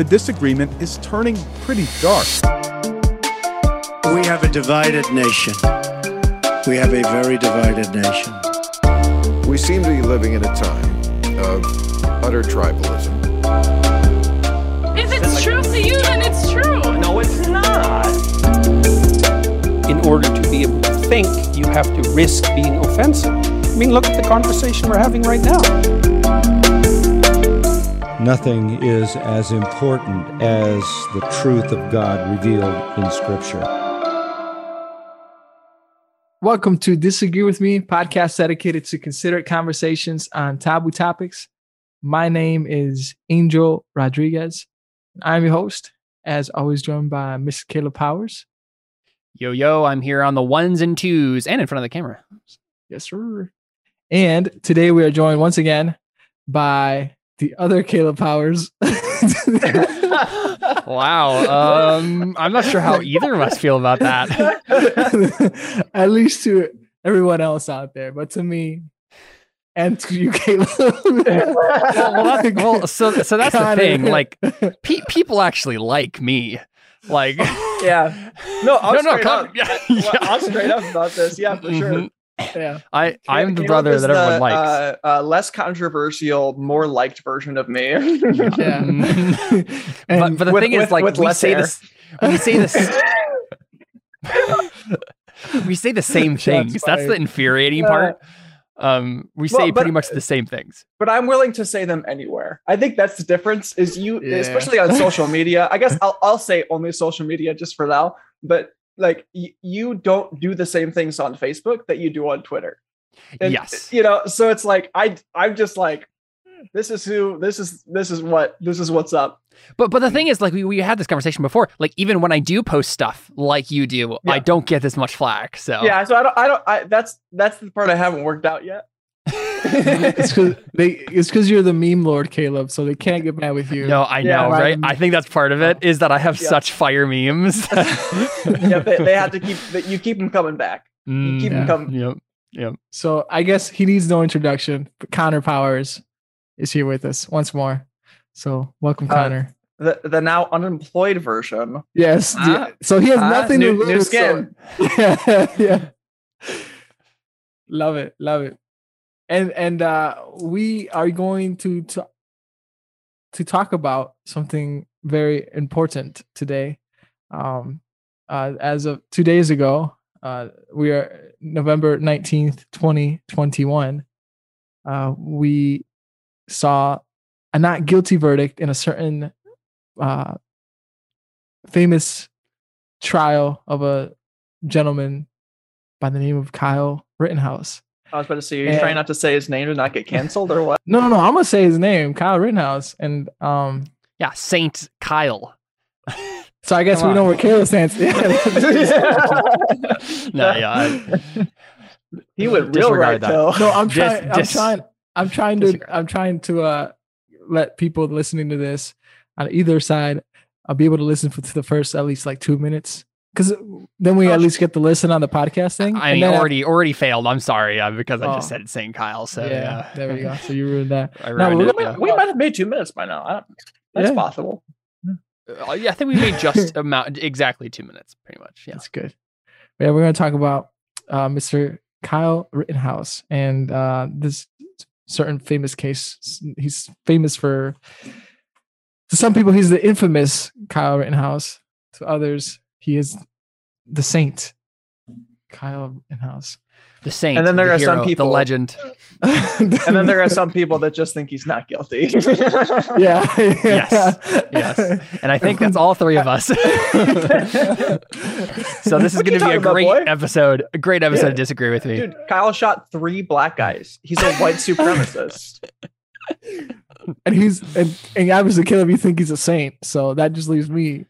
the disagreement is turning pretty dark. We have a divided nation. We have a very divided nation. We seem to be living in a time of utter tribalism. If it's true to you, then it's true. No, it's not. In order to be able to think, you have to risk being offensive. I mean, look at the conversation we're having right now. Nothing is as important as the truth of God revealed in Scripture. Welcome to Disagree with Me, podcast dedicated to considerate conversations on taboo topics. My name is Angel Rodriguez. I'm your host, as always, joined by Miss Caleb Powers. Yo, yo, I'm here on the ones and twos and in front of the camera. Yes, sir. And today we are joined once again by the other Caleb Powers. wow. Um, I'm not sure how either of us feel about that. At least to everyone else out there, but to me and to you, Caleb. well, well, that's, well, so so that's the thing. Like, pe- people actually like me. Like, yeah. No, I'm No, no, straight come- up. yeah, I- yeah. I'm straight up about this. Yeah, for sure. Yeah. I I'm the brother that everyone the, likes. Uh, uh, less controversial, more liked version of me. Yeah. But but the with- thing is, like, with we less say this. We say this. we say the same things. That's the infuriating Uh, part. Um, we well, say but- pretty much the same things. but I'm willing to say them anywhere. I think that's the difference. Is you, Yeah. especially on social media. I guess I'll I'll say only social media just for now. But like y- you don't do the same things on Facebook that you do on Twitter. And, Yes. You know, so it's like I I'm just like hmm, this is who this is this is what this is what's up. But but the mm. thing is, like we, we had this conversation before. Like even when I do post stuff like you do, Yeah. I don't get this much flack. So Yeah, so I don't I don't I that's that's the part I haven't worked out yet. It's because they it's because you're the meme lord, Caleb, so they can't get mad with you. No, I Yeah, know, right. right? I think that's part of it. Is that I have Yeah. such fire memes. yeah, they, they have to keep that you keep them coming back. Mm, keep Yeah. them coming. Yep. Yep. So I guess he needs no introduction. But Connor Powers is here with us once more. So welcome, Uh, Connor. The the now unemployed version. yes. yeah. So he has ah, nothing new- to new lose. so- skin. yeah, yeah. Love it, love it. And and uh we are going to to to talk about something very important today. Um uh as of 2 days ago, uh we are November 19th, 2021. Uh we saw a not guilty verdict in a certain uh famous trial of a gentleman by the name of Kyle Rittenhouse. I was about to say, are you Yeah. trying not to say his name to not get canceled or what? No, no, no. I'm gonna say his name, Kyle Rittenhouse, and um. Yeah, Saint Kyle. So I guess Come we know where Caleb stands. Yeah. no, yeah. I- he went real right that. though. no, I'm Dis- trying. I'm dis- trying. I'm trying to. disregard. I'm trying to uh let people listening to this on either side, I'll be able to listen for to the first at least like two minutes, because then we Oh, at least get to listen on the podcast thing. I mean, already already failed. I'm sorry uh, because I Oh. just said Saint Kyle. So yeah, yeah, there we go. So you ruined that. I ruined it, gonna- yeah. we might have made two minutes by now. I that's Yeah. possible. Uh, yeah, I think we made just amount exactly two minutes, pretty much. Yeah. That's good. Yeah, we're going to talk about uh, Mr. Kyle Rittenhouse and uh, this certain famous case. He's famous for, to some people, he's the infamous Kyle Rittenhouse. To others, he is the saint, Kyle Rittenhouse. The Saint. And then there the are some people- the legend. and And then there are some people that just think he's not guilty. yeah, Yes, yes. And I think that's all three of us. so this is going to be a talking about, great episode. A great episode Yeah. to disagree with me. Dude, Kyle shot three black guys. He's a white supremacist. and he's and, and obviously Caleb, you think he's a saint, so that just leaves me.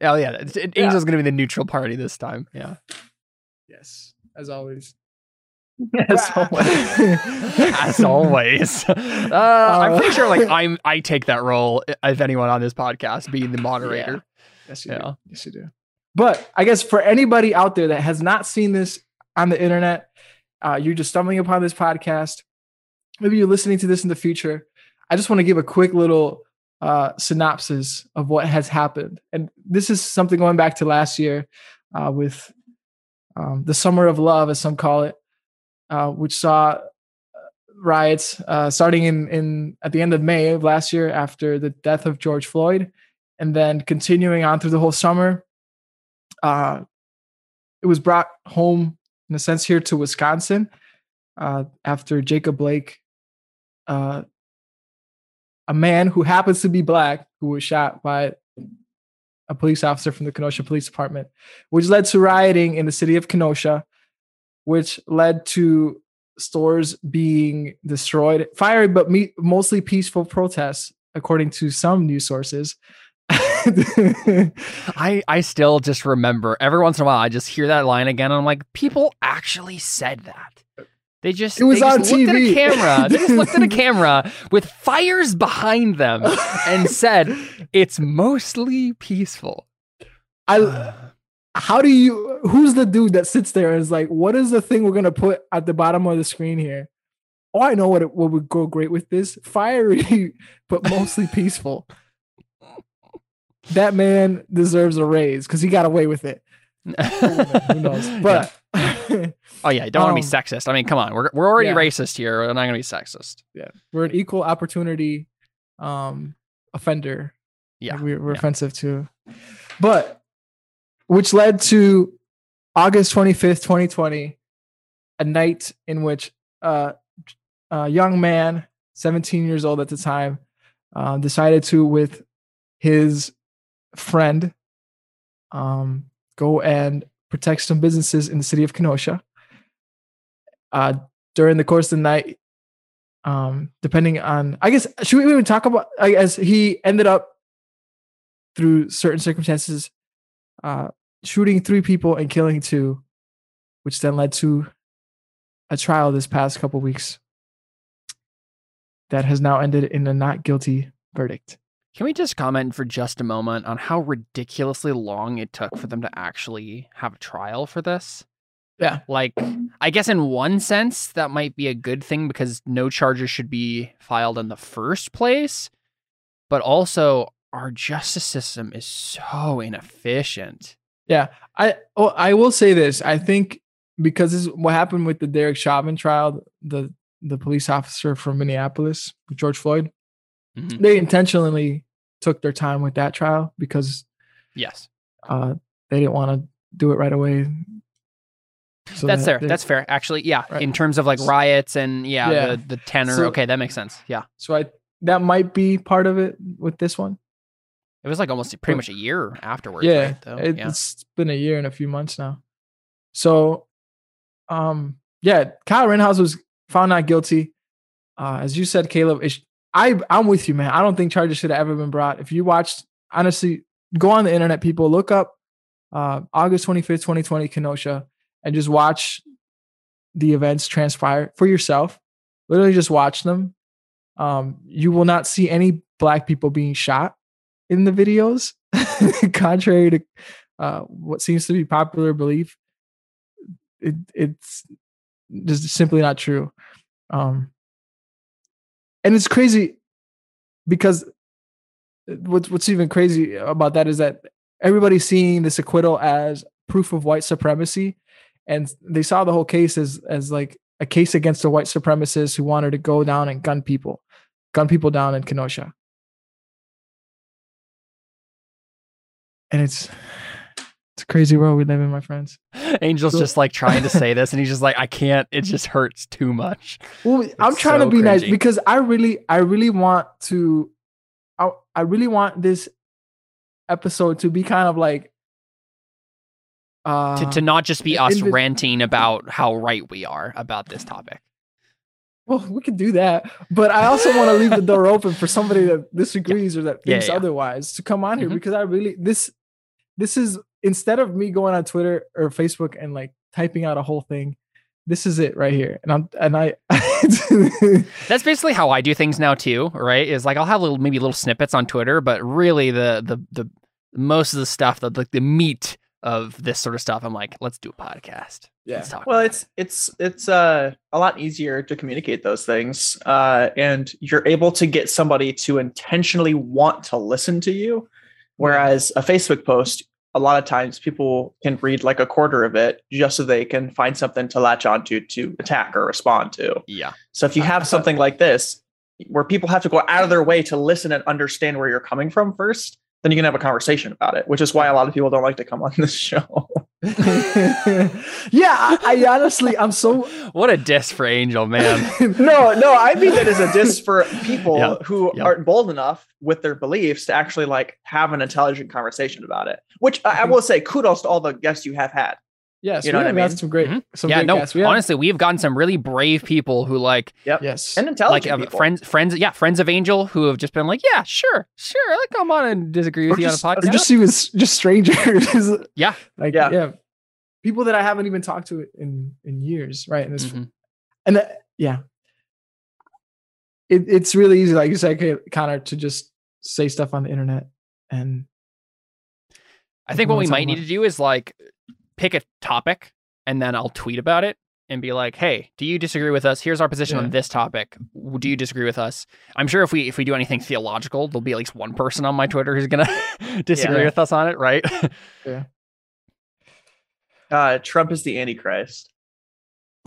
Oh yeah, it's- it- Yeah. Angel's going to be the neutral party this time. Yeah. Yes, as always. Yes, As always. Uh, I'm pretty sure like I'm I take that role if anyone on this podcast being the moderator. Yes, you Yeah. do. Yes, you do. But I guess for anybody out there that has not seen this on the internet, uh, you're just stumbling upon this podcast. Maybe you're listening to this in the future. I just want to give a quick little uh, synopsis of what has happened. And this is something going back to last year uh, with um, the Summer of Love, as some call it, uh, which saw uh, riots uh, starting in, in at the end of May of last year after the death of George Floyd, and then continuing on through the whole summer. Uh, it was brought home in a sense here to Wisconsin after Jacob Blake, a man who happens to be black, who was shot by a police officer from the Kenosha Police Department, which led to rioting in the city of Kenosha, which led to stores being destroyed, fire, but me- mostly peaceful protests, according to some news sources. I I still just remember every once in a while I just hear that line again and I'm like, people actually said that. They just It was they just on looked at a camera. They just looked at a camera with fires behind them and said, "It's mostly peaceful." I how do you who's the dude that sits there and is like, what is the thing we're gonna put at the bottom of the screen here? Oh, I know what it, what would go great with this. Fiery, but mostly peaceful. That man deserves a raise because he got away with it. Who knows? But Oh yeah, you don't want to be Um, sexist. I mean, come on, we're we're already yeah. racist here. We're not gonna be sexist. yeah, we're an equal opportunity um offender. Yeah, Like, we're, we're yeah. offensive too. But which led to August 25th, 2020, a night in which uh, a young man, 17 years old at the time, uh, decided to, with his friend, um, go and protect some businesses in the city of Kenosha. Uh, during the course of the night, um, depending on, I guess, should we even talk about? I guess he ended up through certain circumstances, uh, shooting three people and killing two, which then led to a trial this past couple weeks that has now ended in a not guilty verdict. Can we just comment for just a moment on how ridiculously long it took for them to actually have a trial for this? Yeah. Like, I guess in one sense, that might be a good thing because no charges should be filed in the first place. But also, our justice system is so inefficient. Yeah, I oh, I will say this. I think because this is what happened with the Derek Chauvin trial, the the police officer from Minneapolis, George Floyd, Mhm. they intentionally took their time with that trial because Yes. uh, they didn't want to do it right away. So That's that fair. they- That's fair. Actually, yeah. Right. In terms of like riots and yeah, Yeah. the, the tenor. So- okay, that makes sense. Yeah. so I that might be part of it with this one. It was like almost pretty much a year afterwards. yeah, Right, it- yeah. it's been a year and a few months now. So, um, yeah, Kyle Rittenhouse was found not guilty. Uh, as you said, Caleb, it's, I I'm with you, man. I don't think charges should have ever been brought. If you watched, honestly, go on the internet, people look up uh, August 25th, 2020, Kenosha, and just watch the events transpire for yourself. Literally, just watch them. Um, you will not see any black people being shot in the videos, contrary to uh, what seems to be popular belief. It, it's just simply not true. Um, and it's crazy because what's what's even crazy about that is that everybody's seeing this acquittal as proof of white supremacy, and they saw the whole case as as like a case against the white supremacists who wanted to go down and gun people, gun people down in Kenosha. And it's it's a crazy world we live in, my friends. Angel's So- just like trying to say this, and he's just like, I can't. It just hurts too much. Well, I'm trying so to be nice because I really, I really want to, I, I really want this episode to be kind of like, uh, to, to not just be us the- ranting about how right we are about this topic. well, we could do that, but I also want to leave the door open for somebody that disagrees or that Yeah, thinks yeah. otherwise to come on here Mhm. because I really this, this is instead of me going on Twitter or Facebook and like typing out a whole thing, this is it right here, and I'm and I. That's basically how I do things now too, right? Is like I'll have little maybe little snippets on Twitter, but really the the the most of the stuff, the like the meat of this sort of stuff, I'm like, let's do a podcast. Yeah. Let's talk. Well, about it's it's it's uh, a lot easier to communicate those things, uh, and you're able to get somebody to intentionally want to listen to you. Whereas a Facebook post, a lot of times people can read like a quarter of it just so they can find something to latch onto to attack or respond to. yeah. So if you have something like this, where people have to go out of their way to listen and understand where you're coming from first, then you can have a conversation about it, which is why a lot of people don't like to come on this show. yeah, I, I honestly, I'm so What a diss for Angel, man. no, no, I mean that as a diss for people Yeah, who yeah. aren't bold enough with their beliefs to actually like have an intelligent conversation about it. Which I, I mm-hmm. will say, kudos to all the guests you have had. Yes. You know we what I have got mean? some great, Mhm. some yeah, great no. guests. We have- Honestly, we have gotten some really brave people who like Yep, yes, and like intelligent uh, people. friends friends yeah, friends of Angel who have just been like, "Yeah, sure. Sure. I'll come on and disagree with or you just, on a or podcast." just even s- just strangers. Yeah. like Yeah. yeah. people that I haven't even talked to in in years, right? And it's Mhm. and uh, yeah, it, it's really easy, like you said, Ka- Connor, to just say stuff on the internet and I think what we might need to do is like pick a topic and then I'll tweet about it and be like, "Hey, do you disagree with us? Here's our position Yeah. on this topic. Do you disagree with us?" I'm sure if we if we do anything theological, there'll be at least one person on my Twitter who's gonna disagree Yeah. with us on it, right? uh, Trump is the Antichrist.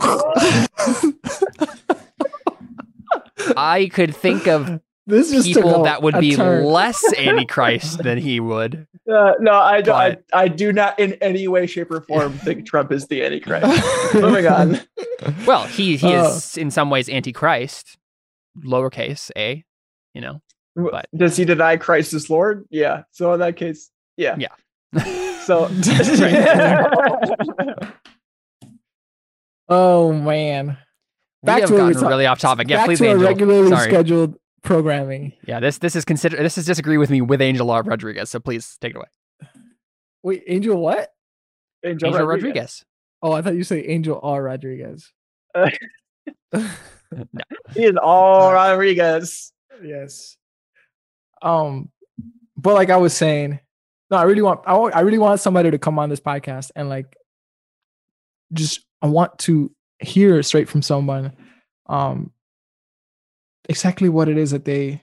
I could think of this just took people a- that would be turn. less antichrist than he would. Uh, no, I, do, I I do not in any way, shape, or form think Trump is the Antichrist. Moving on. Well, he he Oh. is in some ways antichrist, lowercase a, you know. But- Does he deny Christ is Lord? Yeah. So in that case, yeah. Yeah. So oh man, we have to what we gotten were really off topic. Yeah, back please, to our Angel. regularly Sorry. scheduled programming. Yeah, this this is consider this is disagree with me with Angel R. Rodriguez. So please take it away. Wait, Angel, what? Angel, Angel Rodriguez. Rodriguez. Oh, I thought you said Angel R. Rodriguez. He is all Rodriguez. yes. Um, but like I was saying, no, I really want, I want, I really want somebody to come on this podcast and like, just I want to hear straight from someone, um, exactly what it is that they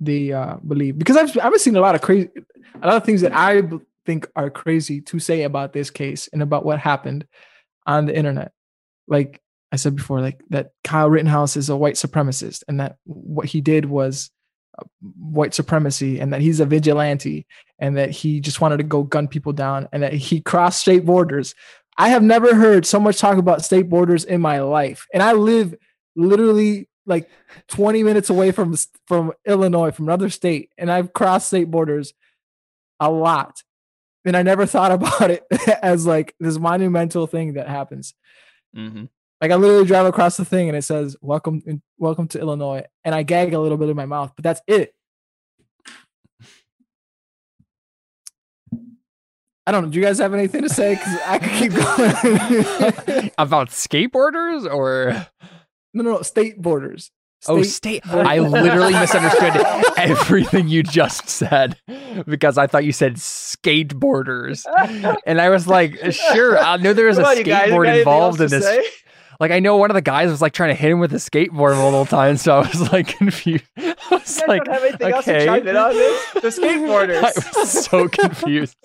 they uh believe because I've I've seen a lot of crazy, a lot of things that I think are crazy to say about this case and about what happened on the internet. Like I said before, like that Kyle Rittenhouse is a white supremacist and that what he did was uh, white supremacy and that he's a vigilante and that he just wanted to go gun people down and that he crossed state borders. I have never heard so much talk about state borders in my life. And I live literally like 20 minutes away from from Illinois, from another state, and I've crossed state borders a lot. And I never thought about it as like this monumental thing that happens. Mm-hmm. Like I literally drive across the thing and it says "Welcome, welcome to Illinois," and I gag a little bit in my mouth, but that's it. I don't know. Do you guys have anything to say? Because I could keep going. About skateboarders or no, no, no, state borders. oh state. borders. I literally misunderstood everything you just said because I thought you said skateboarders, and I was like, sure, I know there was a Come on, you guys, skateboard involved in this. say? Like I know one of the guys was like trying to hit him with a skateboard multiple times, so I was like confused. I was You guys like, don't have anything else to okay. chime in on this? The skateboarders. I was so confused.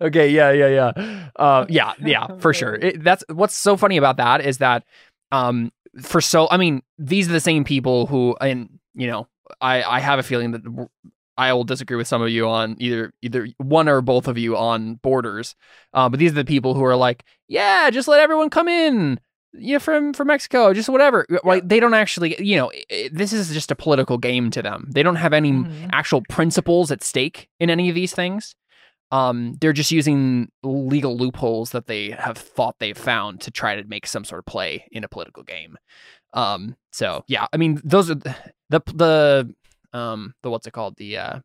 okay, yeah, yeah, yeah, uh, yeah, yeah, for sure. It, that's what's so funny about that is that, um, for so I mean, these are the same people who, and you know, I I have a feeling that I will disagree with some of you on either either one or both of you on borders, uh, but these are the people who are like, yeah, just let everyone come in. Yeah, from from Mexico, just whatever. Like they don't actually, you know, i- this is just a political game to them. They don't have any Mhm. actual principles at stake in any of these things. Um, they're just using legal loopholes that they have thought they've found to try to make some sort of play in a political game. Um, so yeah, I mean, those are the the um the what's it called the uh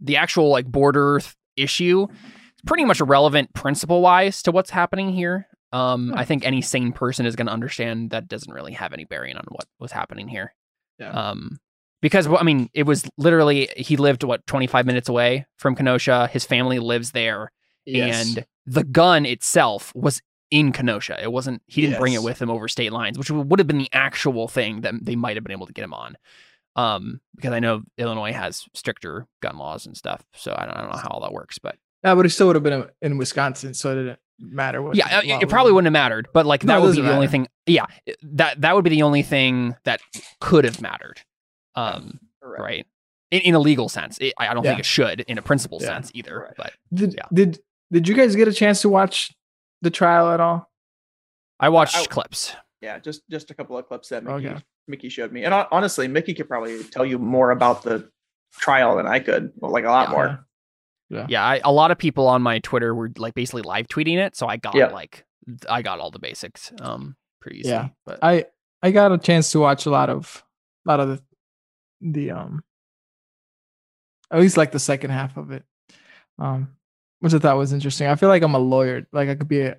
the actual like border th- issue is pretty much irrelevant principle wise to what's happening here. Um, I think any sane person is going to understand that doesn't really have any bearing on what was happening here. Yeah. Um, because well, I mean, it was literally he lived what 25 minutes away from Kenosha. His family lives there, Yes. and the gun itself was in Kenosha. It wasn't. He didn't bring it with him over state lines, which would have been the actual thing that they might have been able to get him on. Um, because I know Illinois has stricter gun laws and stuff, so I don't, I don't know how all that works, but Yeah, but it still would have been in Wisconsin, so it didn't matter what. yeah, it, it probably wouldn't have mattered. But like that would be the only thing. Yeah, that that would be the only thing that could have mattered. Um, Correct. right. In, in a legal sense, it, I I don't think it should in a principle Yeah. sense either. Right. But Did Yeah. did did you guys get a chance to watch the trial at all? I watched I- clips. Yeah, just just a couple of clips that Mickey Okay. Mickey showed me, and hon- honestly, Mickey could probably tell you more about the trial than I could. Well, like a lot Yeah. more. Yeah, I, a lot of people on my Twitter were like basically live tweeting it, so I got Yeah. like I got all the basics um pretty easy. Yeah. but I I got a chance to watch a lot of a lot of the the um at least like the second half of it. Um which I thought was interesting. I feel like I'm a lawyer. Like I could be a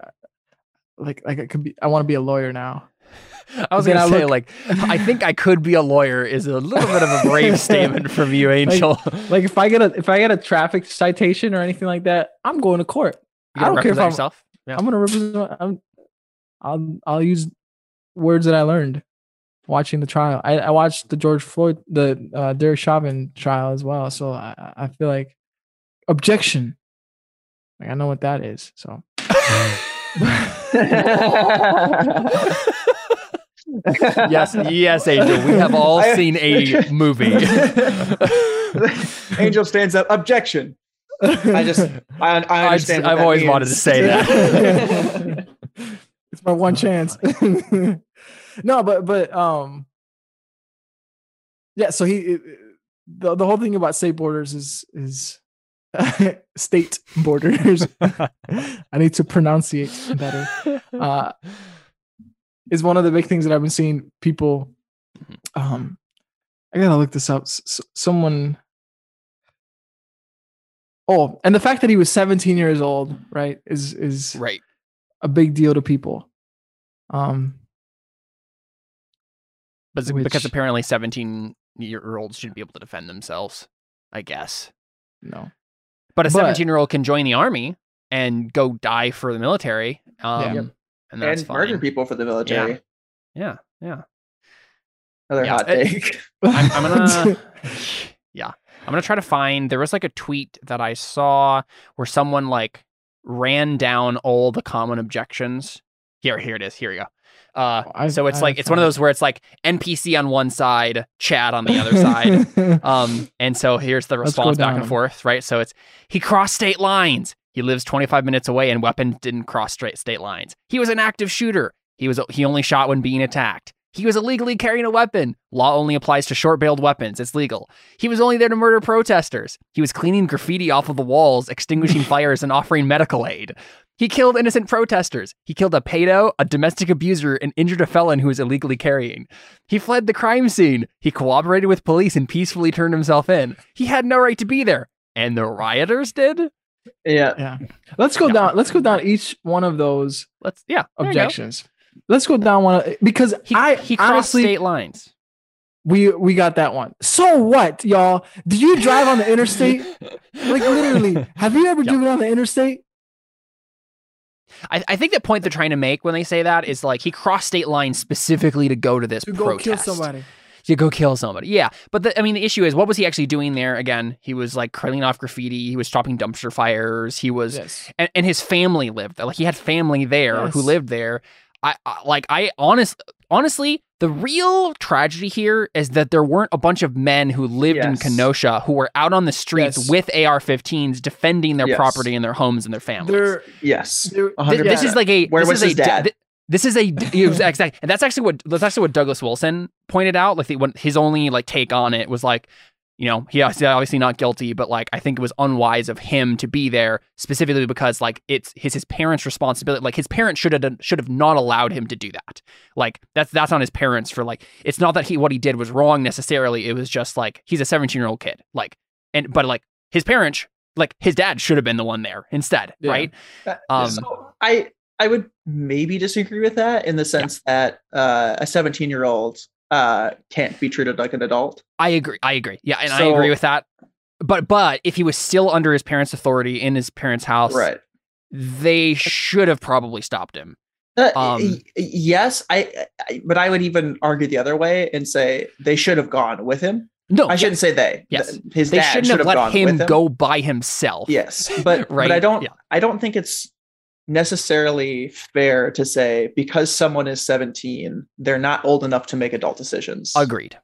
like like I could be I want to be a lawyer now. I was gonna I say look- like I think I could be a lawyer is a little bit of a brave statement from you, Angel. Like if I get a if I get a traffic citation or anything like that, I'm going to court. I don't care if I'm. Yeah. I'm gonna represent. I'm, I'll I'll use words that I learned watching the trial. I, I watched the George Floyd, the uh, Derek Chauvin trial as well. So I I I feel like objection. Like I know what that is. So yes, yes, Angel. We have all I- seen a movie. Angel stands up. Objection. I just I, I understand. what I've that always wanted to say that. it's my one chance. No, but but um, yeah. So he it- the the whole thing about state borders is is state borders. I need to pronunciate better. Uh, is one of the big things that I've been seeing people. Um, I gotta look this up. S- s- someone. Oh, and the fact that he was 17 years old, right, is is right. a big deal to people. Um, But it's because apparently 17 year olds shouldn't be able to defend themselves, I guess. no, But a 17 year old can join the army and go die for the military. Um, Yeah. And that's and fine. murder people for the military. Yeah, yeah. Another Yeah, hot it- take. I'm, I'm gonna, yeah, I'm gonna try to find. There was like a tweet that I saw where someone like ran down all the common objections. Here, here it is. Here we go. Uh, I- so it's I like it's one of those where it's like NPC on one side, chat on the other side. Um, and so here's the response back and forth, right? So it's he crossed state lines. He lives 25 minutes away, and weapon didn't cross straight state lines. He was an active shooter. He was he only shot when being attacked. He was illegally carrying a weapon. Law only applies to short-barreled weapons. It's legal. He was only there to murder protesters. He was cleaning graffiti off of the walls, extinguishing fires, and offering medical aid. He killed innocent protesters. He killed a pedo, a domestic abuser, and injured a felon who was illegally carrying. He fled the crime scene. He cooperated with police and peacefully turned himself in. He had no right to be there. And the rioters did? yeah. yeah, let's go Yeah. down. Let's go down each one of those Let's yeah. there you go. objections. Let's go down one of, because He, I he crossed honestly state lines. we we got that one. So what, y'all? Did you drive on the interstate? Like literally, have you ever Yep. driven on the interstate? I, I think the point they're trying to make when they say that is like he crossed state lines specifically to go to this To go protest. kill somebody. To go kill somebody. Yeah. But the, I mean, the issue is what was he actually doing there? Again, he was like cleaning off graffiti. He was stopping dumpster fires. He was, Yes. and, and his family lived there. Like he had family there who lived there. I, I like, I honest, honestly, the real tragedy here is that there weren't a bunch of men who lived in Kenosha who were out on the streets Yes. with AR-15s defending their Yes. property and their homes and their families. There, Yes. there, A Th- hundred this is like a Where this was is his a dad? th- this is a exactly and that's actually what that's actually what Douglas Wilson pointed out like the, when his only like take on it was like you know he he's obviously not guilty but like I think it was unwise of him to be there specifically because like it's his his parents responsibility like his parents should have should have not allowed him to do that. Like that's that's on his parents for like it's not that he what he did was wrong necessarily it was just like he's a 17 year old kid like and but like his parents like his dad should have been the one there instead Yeah. right? Uh, Um, so I I would maybe disagree with that in the sense that uh, a 17 year old uh, can't be treated like an adult. I agree. I agree. Yeah, and I agree with that. But but if he was still under his parents' authority in his parents' house, Right. they should have probably stopped him. Uh, Um, yes, I, I. But I would even argue the other way and say they should have gone with him. No, I shouldn't say they. Yes. His they dad shouldn't should have let him, with go by himself. Yes, but Right, but I don't. yeah. I don't think it's necessarily fair to say because someone is 17, they're not old enough to make adult decisions. Agreed.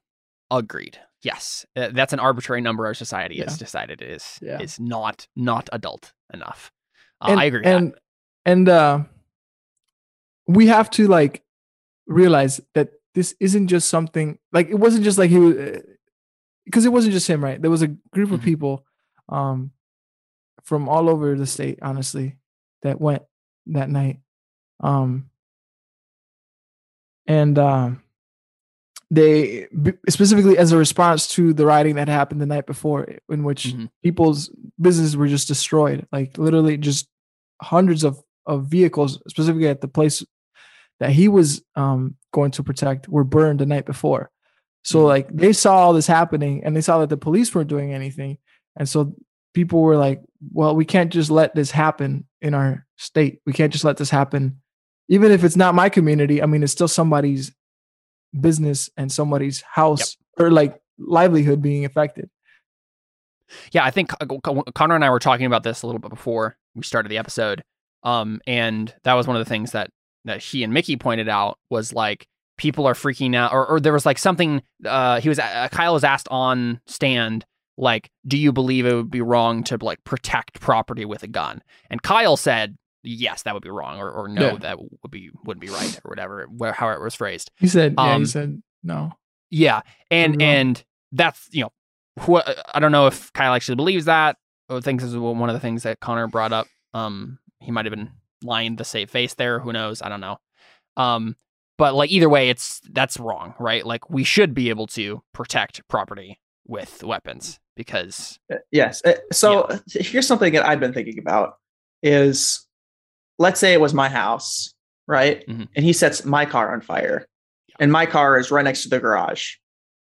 Agreed. Yes, Uh, that's an arbitrary number our society has Yeah. decided it is Yeah. is not not adult enough. Uh, and, I agree. And and uh, we have to like realize that this isn't just something like it wasn't just like he was because it wasn't just him, right? There was a group of Mhm. people um, from all over the state, honestly, that went that night. Um, and um, they specifically as a response to the rioting that happened the night before, in which Mhm. people's businesses were just destroyed, like literally just hundreds of of vehicles, specifically at the place that he was um, going to protect, were burned the night before. So Mhm. like they saw all this happening, and they saw that the police weren't doing anything, and so people were like, "Well, we can't just let this happen in our state. We can't just let this happen, even if it's not my community. I mean, it's still somebody's business and somebody's house or like livelihood being affected." Yeah, I think Connor and I were talking about this a little bit before we started the episode. Um, and that was one of the things that that he and Mickey pointed out was like people are freaking out, or, or there was like something. Uh, he was uh, Kyle was asked on stand like, "Do you believe it would be wrong to like protect property with a gun?" And Kyle said, "Yes, that would be wrong," or, or "No, Yeah. that would be wouldn't be right," or whatever, where, however it was phrased. He said, "Yeah." Um, he said, "No." Yeah, and and that's you know, wh- I don't know if Kyle actually believes that or thinks this is one of the things that Connor brought up. Um, he might have been lying to save face there. Who knows? I don't know. Um, but like either way, it's that's wrong, right? Like we should be able to protect property with weapons because Uh, Yes. Uh, So here's something that I've been thinking about is let's say it was my house, right? Mhm. And he sets my car on fire. And my car is right next to the garage.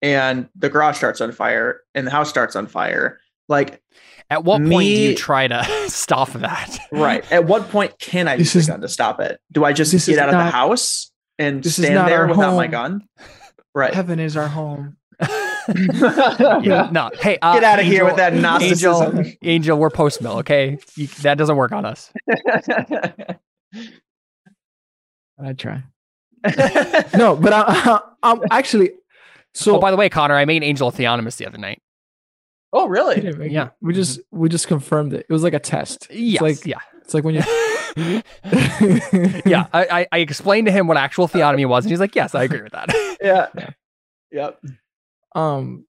And the garage starts on fire and the house starts on fire. Like, at what point do you try to stop that? right. At what point can I This use is- a gun to stop it? Do I just get is out of the house and this is stand not there our without my gun? Right. Heaven is our home. Yeah, no. Hey, uh, Get out of here with that Gnosticism. Angel, Angel, we're post mill, okay? You, that doesn't work on us. I try. No, but I, I'm actually. So oh, by the way, Connor, I made Angel Theonomous the other night. oh, really? Yeah. we just we just confirmed it. It was like a test. Yes, It's like yeah. it's like when you. yeah, I, I, I explained to him what actual theonomy was, and he's like, "Yes, I agree with that." Yeah. Yep. Um.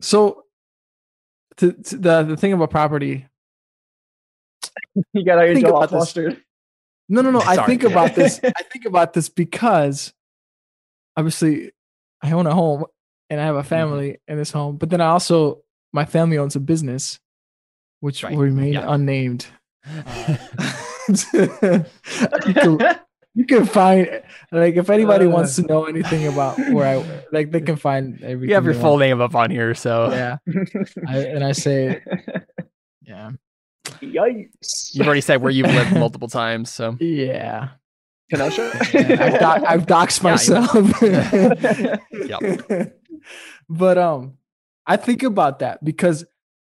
So, to, to the the thing about property. You got your Think jaw about flustered. No, no, no. I think about this. I think about this because, obviously, I own a home and I have a family in this home. But then I also my family owns a business, which Right. will remain Yeah. unnamed. you, can, you can find like if anybody wants to know anything about where I like they can find everything. you have your they full want. name up on here, so Yeah, I, and I say yeah, Yikes. you've already said where you've lived multiple times. So yeah. Kenosha? Yeah, I've, doc- I've doxed Yeah, myself. But um, I think about that because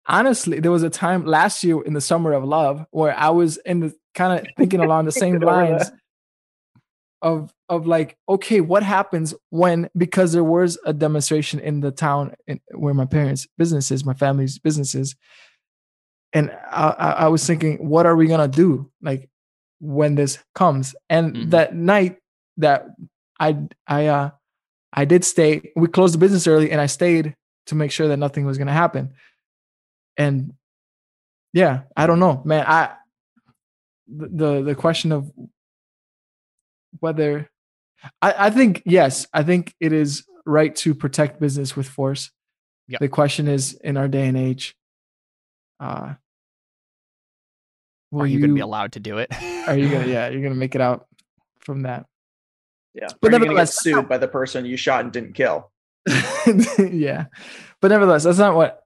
honestly, there was a time last year in the summer of love where I was in the kind of thinking along the same Get over that. lines of of like, okay, what happens when because there was a demonstration in the town in, where my parents' businesses, my family's businesses, and I, I, was thinking, what are we gonna do? Like when this comes. And Mhm. that night that I I uh I did stay. We closed the business early and I stayed to make sure that nothing was gonna happen. And yeah, I don't know, man. I the, the question of whether I, I think yes, I think it is right to protect business with force. Yep. The question is in our day and age, uh will are you, going to be allowed to do it? are you gonna yeah you're gonna make it out from that Yeah. But But you're nevertheless, that's sued not- by the person you shot and didn't kill. yeah but nevertheless that's not what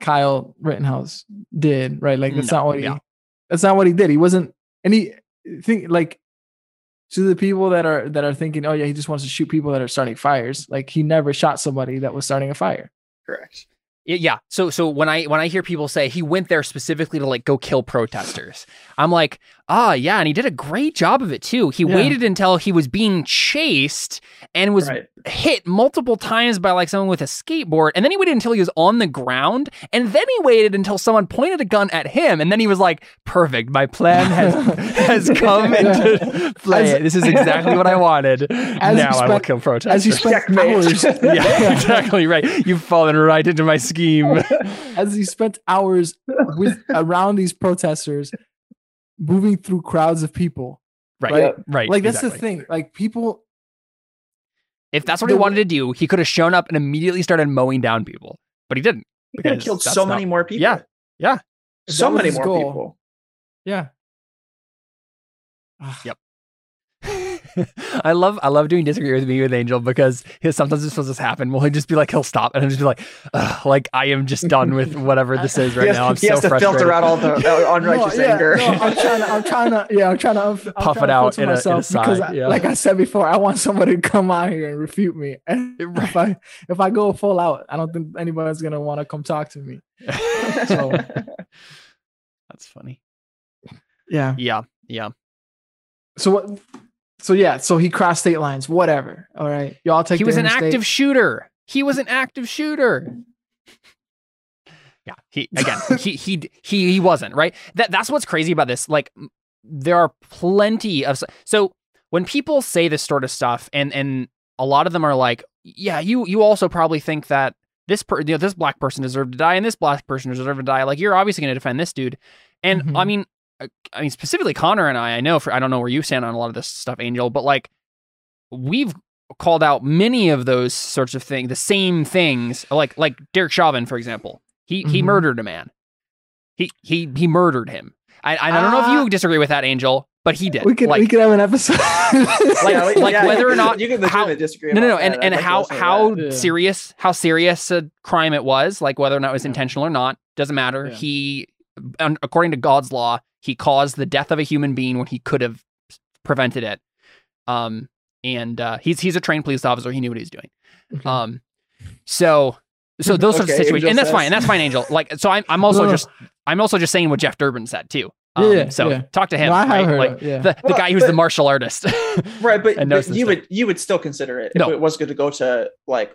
kyle rittenhouse did right like that's No, not what he yeah. That's not what he did. He wasn't any think like to the people that are that are thinking, oh yeah, he just wants to shoot people that are starting fires. Like he never shot somebody that was starting a fire. Correct. Yeah. So so when I when I hear people say he went there specifically to like go kill protesters, I'm like, ah, yeah, and he did a great job of it too. He Yeah. waited until he was being chased and was Right. hit multiple times by like someone with a skateboard, and then he waited until he was on the ground, and then he waited until someone pointed a gun at him, and then he was like, perfect, my plan has has come into play. As- this is exactly what I wanted. As you now I will kill protesters. As you spent hours, yeah, exactly right. You've fallen right into my scheme. as he spent hours with around these protesters, moving through crowds of people. Right, Right. right. Like that's the thing. Like people, If that's what he wanted to do, he could have shown up and immediately started mowing down people, but he didn't. He could have killed that's so not- many more people. Yeah, yeah. So many more goal. people. yeah. Ah. Yep. I love I love doing disagree with me with Angel because he, sometimes this will just happen. Well, he'll just be like he'll stop and I'll just be like, like I am just done with whatever this is right has, now. I'm he so has to frustrated. filter out all the uh, unrighteous No, yeah, anger. no, I'm trying to, I'm trying to, yeah, I'm trying to, I'm, I'm Puff trying it to out filter in a- in a myself because, sigh, I- yeah. like I said before, I want somebody to come out here and refute me. And if I, if I go full out, I don't think anybody's gonna want to come talk to me. So That's funny. yeah. Yeah, yeah. So what? So yeah. So he crossed state lines. Whatever. All right. Y'all take. he was an interstate. active shooter. He was an active shooter. Yeah, he again, he he he he wasn't right. That that's what's crazy about this. Like, there are plenty of so when people say this sort of stuff, and and a lot of them are like, yeah, you you also probably think that this per, you know, this black person deserved to die, and this black person deserved to die. Like, you're obviously going to defend this dude, and Mhm. I mean, I mean specifically Connor and I. I know for I don't know where you stand on a lot of this stuff, Angel, but like we've called out many of those sorts of things, the same things, like like Derek Chauvin, for example. He he Mhm. murdered a man. He he he murdered him. I I don't know if Ah. you disagree with that, Angel, but he did. We could like, we could have an episode. Like- Yeah, like yeah, whether or not- you can how- legitimately disagree. no, no, no, and that. and like how how that. Yeah. serious how serious a crime it was, like whether or not it was Yeah. intentional or not, doesn't matter. Yeah. He, un- according to God's law, he caused the death of a human being when he could have prevented it. Um, and uh, he's he's a trained police officer. He knew what he was doing. Okay. Um, so so those sorts of Okay, situations, and that's says. fine. And that's fine, Angel. Like so, I'm I'm also No, no. just I'm also just saying what Jeff Durbin said too. Yeah, Um, yeah, so yeah. talk to him. No, I right? like of it, yeah. the, the Well, guy who's the martial artist. right, but, but you stuff. would you would still consider it if No. it was going to go to like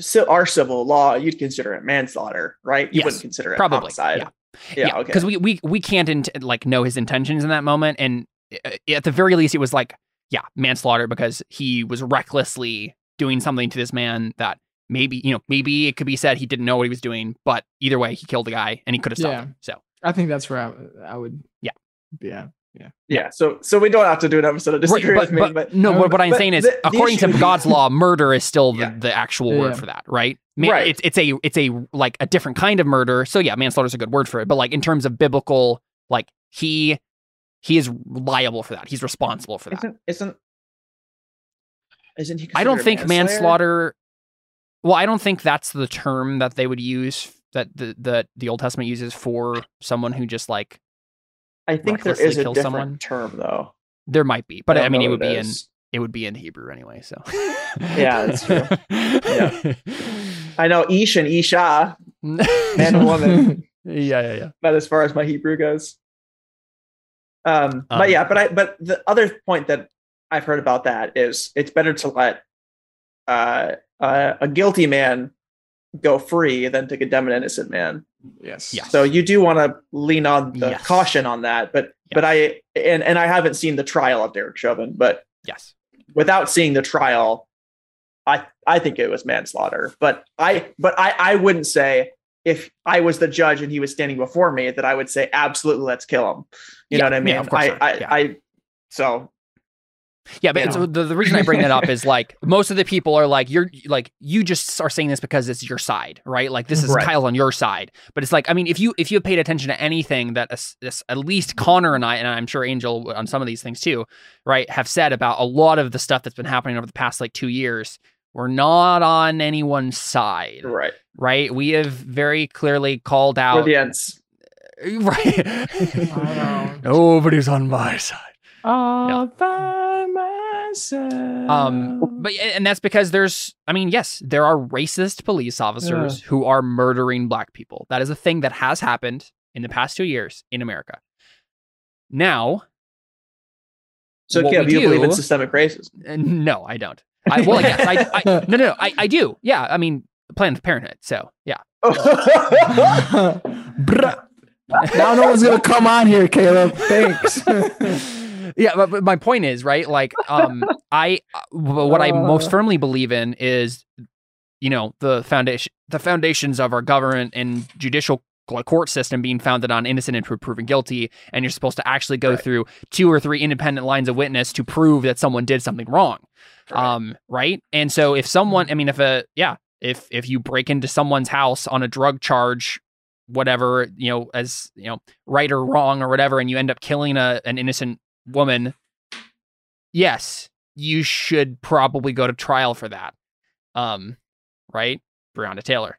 ci- our civil law. You'd consider it manslaughter, right? You Yes, wouldn't consider it probably, homicide. yeah. Yeah, okay. because we we we can't int- like know his intentions in that moment, and uh, at the very least, it was like yeah, manslaughter because he was recklessly doing something to this man that maybe you know maybe it could be said he didn't know what he was doing, but either way, he killed the guy and he could have stopped Yeah. him. So I think that's where I, I would. Yeah. Yeah. Yeah, Yeah. so so we don't have to do an episode of disagree Right, with me, but, but no, what, what I'm but saying is, the- the according to God's law, murder is still the, Yeah. the actual Yeah. word for that, right? Ma- Right. It's it's a it's a like a different kind of murder. So yeah, manslaughter is a good word for it. But like in terms of biblical, like he he is liable for that. He's responsible for that. isn't isn't isn't he? I don't considered think manslaughter. Well, I don't think that's the term that they would use that the the the Old Testament uses for someone who just like I think there is a kill different someone? term though. there might be, but I, don't mean it would what be in it would be in Hebrew anyway. So Yeah, that's true. Yeah. I know Ish and Isha, man and woman. yeah, yeah, yeah. but as far as my Hebrew goes. Um, Um, but yeah, but I but the other point that I've heard about that is it's better to let uh, uh, a guilty man go free than to condemn an innocent man. Yes. Yes. So you do want to lean on the Yes. caution on that, but but I and and I haven't seen the trial of Derek Chauvin, but Yes. without seeing the trial, I I think it was manslaughter. But I but I I wouldn't say if I was the judge and he was standing before me that I would say absolutely let's kill him. You Yeah, know what I mean? yeah, of course I. I, Yeah. I so Yeah, but You it's, know. the, the reason I bring that up is like most of the people are like you're like you just are saying this because it's your side, right? Like this is Right. Kyle's on your side, but it's like I mean if you if you have paid attention to anything that as, as- at least Connor and I and I'm sure Angel on some of these things too, right, have said about a lot of the stuff that's been happening over the past like two years, we're not on anyone's side, right. right? We have very clearly called We're out the ends. right. Nobody's on my side. All by myself. Um, but and that's because there's, I mean, yes, there are racist police officers who are murdering black people. That is a thing that has happened in the past two years in America. Now, So, what Caleb, we you believe in systemic racism? uh, no, I don't. I, well, yes, I, I no, no, no, I, I do. Yeah, I mean, Planned Parenthood. So, yeah. Bruh. now no one's gonna come on here, Caleb. Thanks. yeah but, my point is right like um i what i most Uh. firmly believe in is you know the foundation the foundations of our government and judicial court system being founded on innocent until proven guilty and you're supposed to actually go through two or three independent lines of witness to prove that someone did something wrong um right? And so if someone i mean if a yeah if if you break into someone's house on a drug charge whatever you know as you know right or wrong or whatever and you end up killing a an innocent woman yes you should probably go to trial for that um right? Breonna Taylor.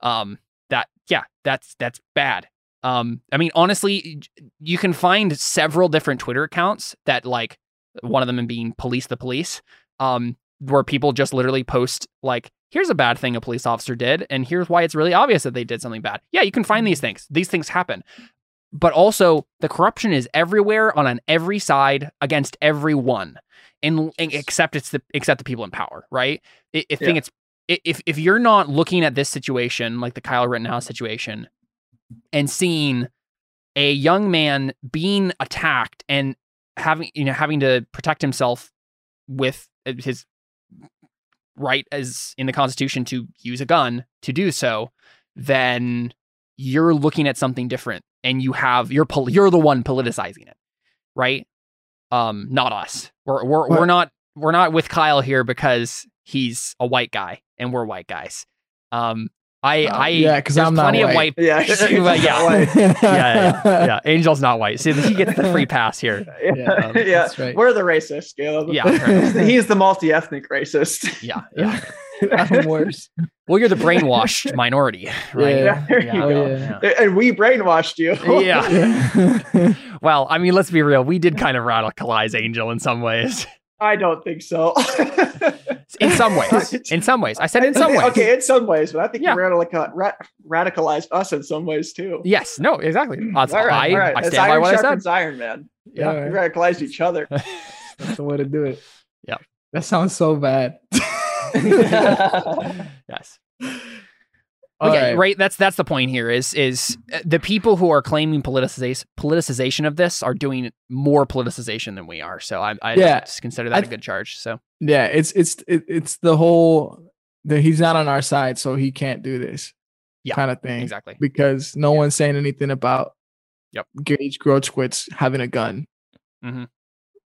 Um that yeah that's that's bad. Um i mean honestly you can find several different twitter accounts that like one of them being police the police um where people just literally post like here's a bad thing a police officer did and here's why it's really obvious that they did something bad. Yeah you can find these things. These things happen but also the corruption is everywhere on, on every side against everyone and, and except it's the except the people in power right i, I think Yeah. it's if if you're not looking at this situation like the Kyle Rittenhouse situation and seeing a young man being attacked and having you know having to protect himself with uh, his right as in the constitution to use a gun to do so then you're looking at something different and you have you're pol- you're the one politicizing it right um not us we're we're, we're not we're not with Kyle here because he's a white guy and we're white guys um I Uh, I yeah, 'cause there's I'm not plenty of white. white Yeah, Well, yeah. yeah, yeah, yeah. Angel's not white. See, he gets the free pass here. yeah, Um, yeah. that's right. We're the racist, Caleb. Yeah, he's the multi-ethnic racist. yeah, yeah. I'm worse. Well, you're the brainwashed minority, right? Yeah. There you Yeah. Go. yeah. And we brainwashed you. Yeah. Yeah. Well, I mean, let's be real. We did kind of radicalize Angel in some ways. I don't think so. In some ways. In some ways. I said in some ways. Okay, in some ways, but I think Yeah. you radical, ra- radicalized us in some ways too. Yes. No. Exactly. Hmm. That's, all right, I, all right. I It's stand by iron what I said. sharpens iron, man. Yeah, We right. radicalized each other. That's the way to do it. Yeah. That sounds so bad. yes. All Okay, right. right. That's that's the point here. Is is uh, the people who are claiming politicization politicization of this are doing more politicization than we are. So I I Yeah. just consider that I a good charge. So Yeah, it's it's it, it's the whole that he's not on our side, so he can't do this. Yeah, kind of thing. exactly. Because no one's saying anything about Yep. Gaige Grosskreutz having a gun. Mhm.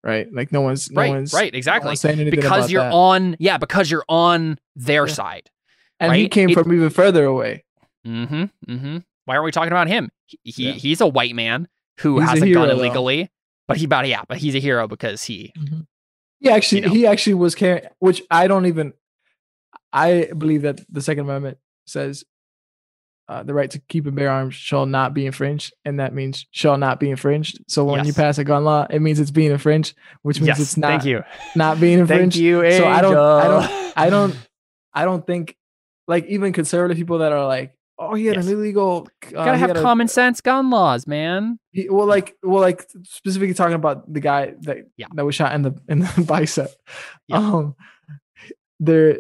Right? Like no one's no right, one's right, no exactly. anything Because you're that. on, yeah, because you're on their Yeah. side. and he came It- from even further away. Mm-hmm. Mm-hmm. Why aren't we talking about him? He, he Yeah. he's a white man who He's has a a, gun hero, though. illegally, but he but yeah, but he's a hero because he He actually You know. he actually was carrying which I don't even I believe that the Second Amendment says uh, the right to keep and bear arms shall not be infringed, and that means shall not be infringed. So when you pass a gun law, it means it's being infringed, which means yes. it's not thank you. not being infringed. Thank you. So I don't, I don't, I don't, I don't think like even conservative people that are like, oh, he had Yes. an illegal. Uh, Gotta have had a- common sense gun laws, man. he- well, like, well, like specifically talking about the guy that Yeah. that was shot in the in the bicep. Yeah. Um, they're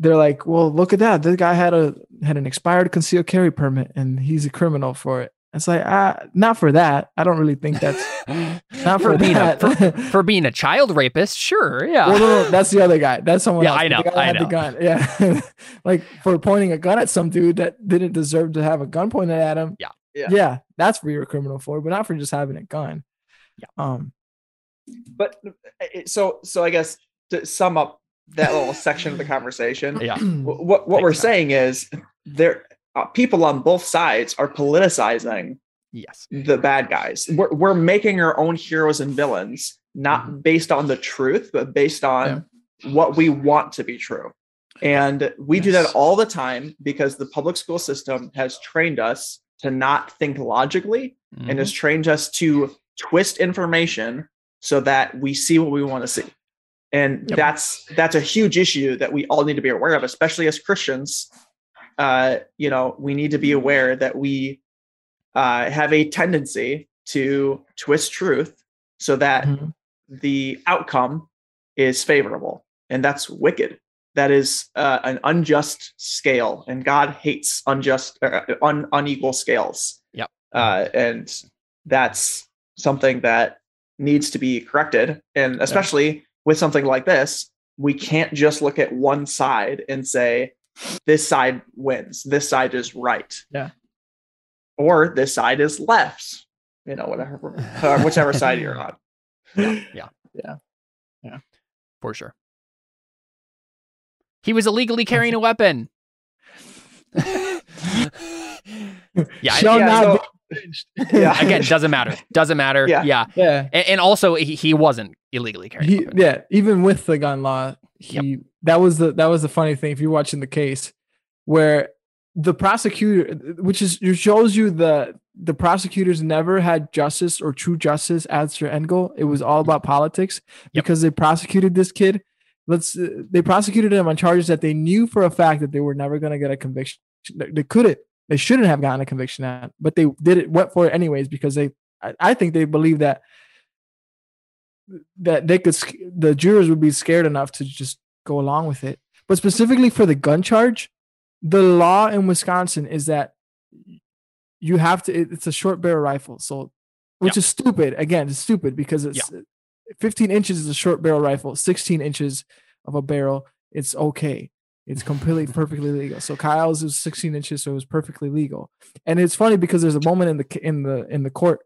they're like, well, look at that. This guy had a had an expired concealed carry permit, and he's a criminal for it. It's like, ah, not for that. I don't really think that's not for, being that. a for, for being a child rapist, sure, yeah. well, no, no, that's the other guy. That's someone Yeah, else. I The know, guy I had the know. gun. Yeah, like for pointing a gun at some dude that didn't deserve to have a gun pointed at him. Yeah. Yeah. yeah, that's what you're a criminal for, but not for just having a gun. Yeah. Um. But uh, so so I guess to sum up that little section of the conversation, yeah. what what we're time. saying is there uh, people on both sides are politicizing Yes. the bad guys. We're, we're making our own heroes and villains, not Mm-hmm. based on the truth, but based on what we want to be true. And we do that all the time because the public school system has trained us to not think logically and Mhm. has trained us to twist information so that we see what we want to see. And Yep. that's that's a huge issue that we all need to be aware of, especially as Christians. Uh, you know, we need to be aware that we uh, have a tendency to twist truth so that Mhm. the outcome is favorable, and that's wicked. That is uh, an unjust scale, and God hates unjust, uh, un, unequal scales. Yep. Uh, and that's something that needs to be corrected, and especially with something like this, we can't just look at one side and say this side wins, this side is right, Yeah. or this side is left. You know, whatever, uh, whichever side you're on. Yeah. Yeah. Yeah. Yeah. For sure. He was illegally carrying a weapon. yeah, Shall yeah, not so- be lynched. Yeah. again, doesn't matter. Doesn't matter. Yeah. Yeah. yeah. And, and also, he, he wasn't illegally carrying. He, yeah, even with the gun law, he that was the that was the funny thing. If you're watching the case, where the prosecutor, which is it shows you the the prosecutors never had justice or true justice as their end goal. It was all about politics Yep. because they prosecuted this kid. Let's uh, they prosecuted him on charges that they knew for a fact that they were never going to get a conviction. They they couldn't. They shouldn't have gotten a conviction at, but they did it. Went for it anyways because they. I, I think they believe that that they could the jurors would be scared enough to just go along with it. But specifically for the gun charge, the law in Wisconsin is that you have to it- it's a short barrel rifle. So which is stupid. Again, it's stupid because it's 15 inches is a short barrel rifle, 16 inches of a barrel, it's okay. It's completely perfectly legal. So Kyle's is 16 inches, so it was perfectly legal. And it's funny because there's a moment in the in the in the court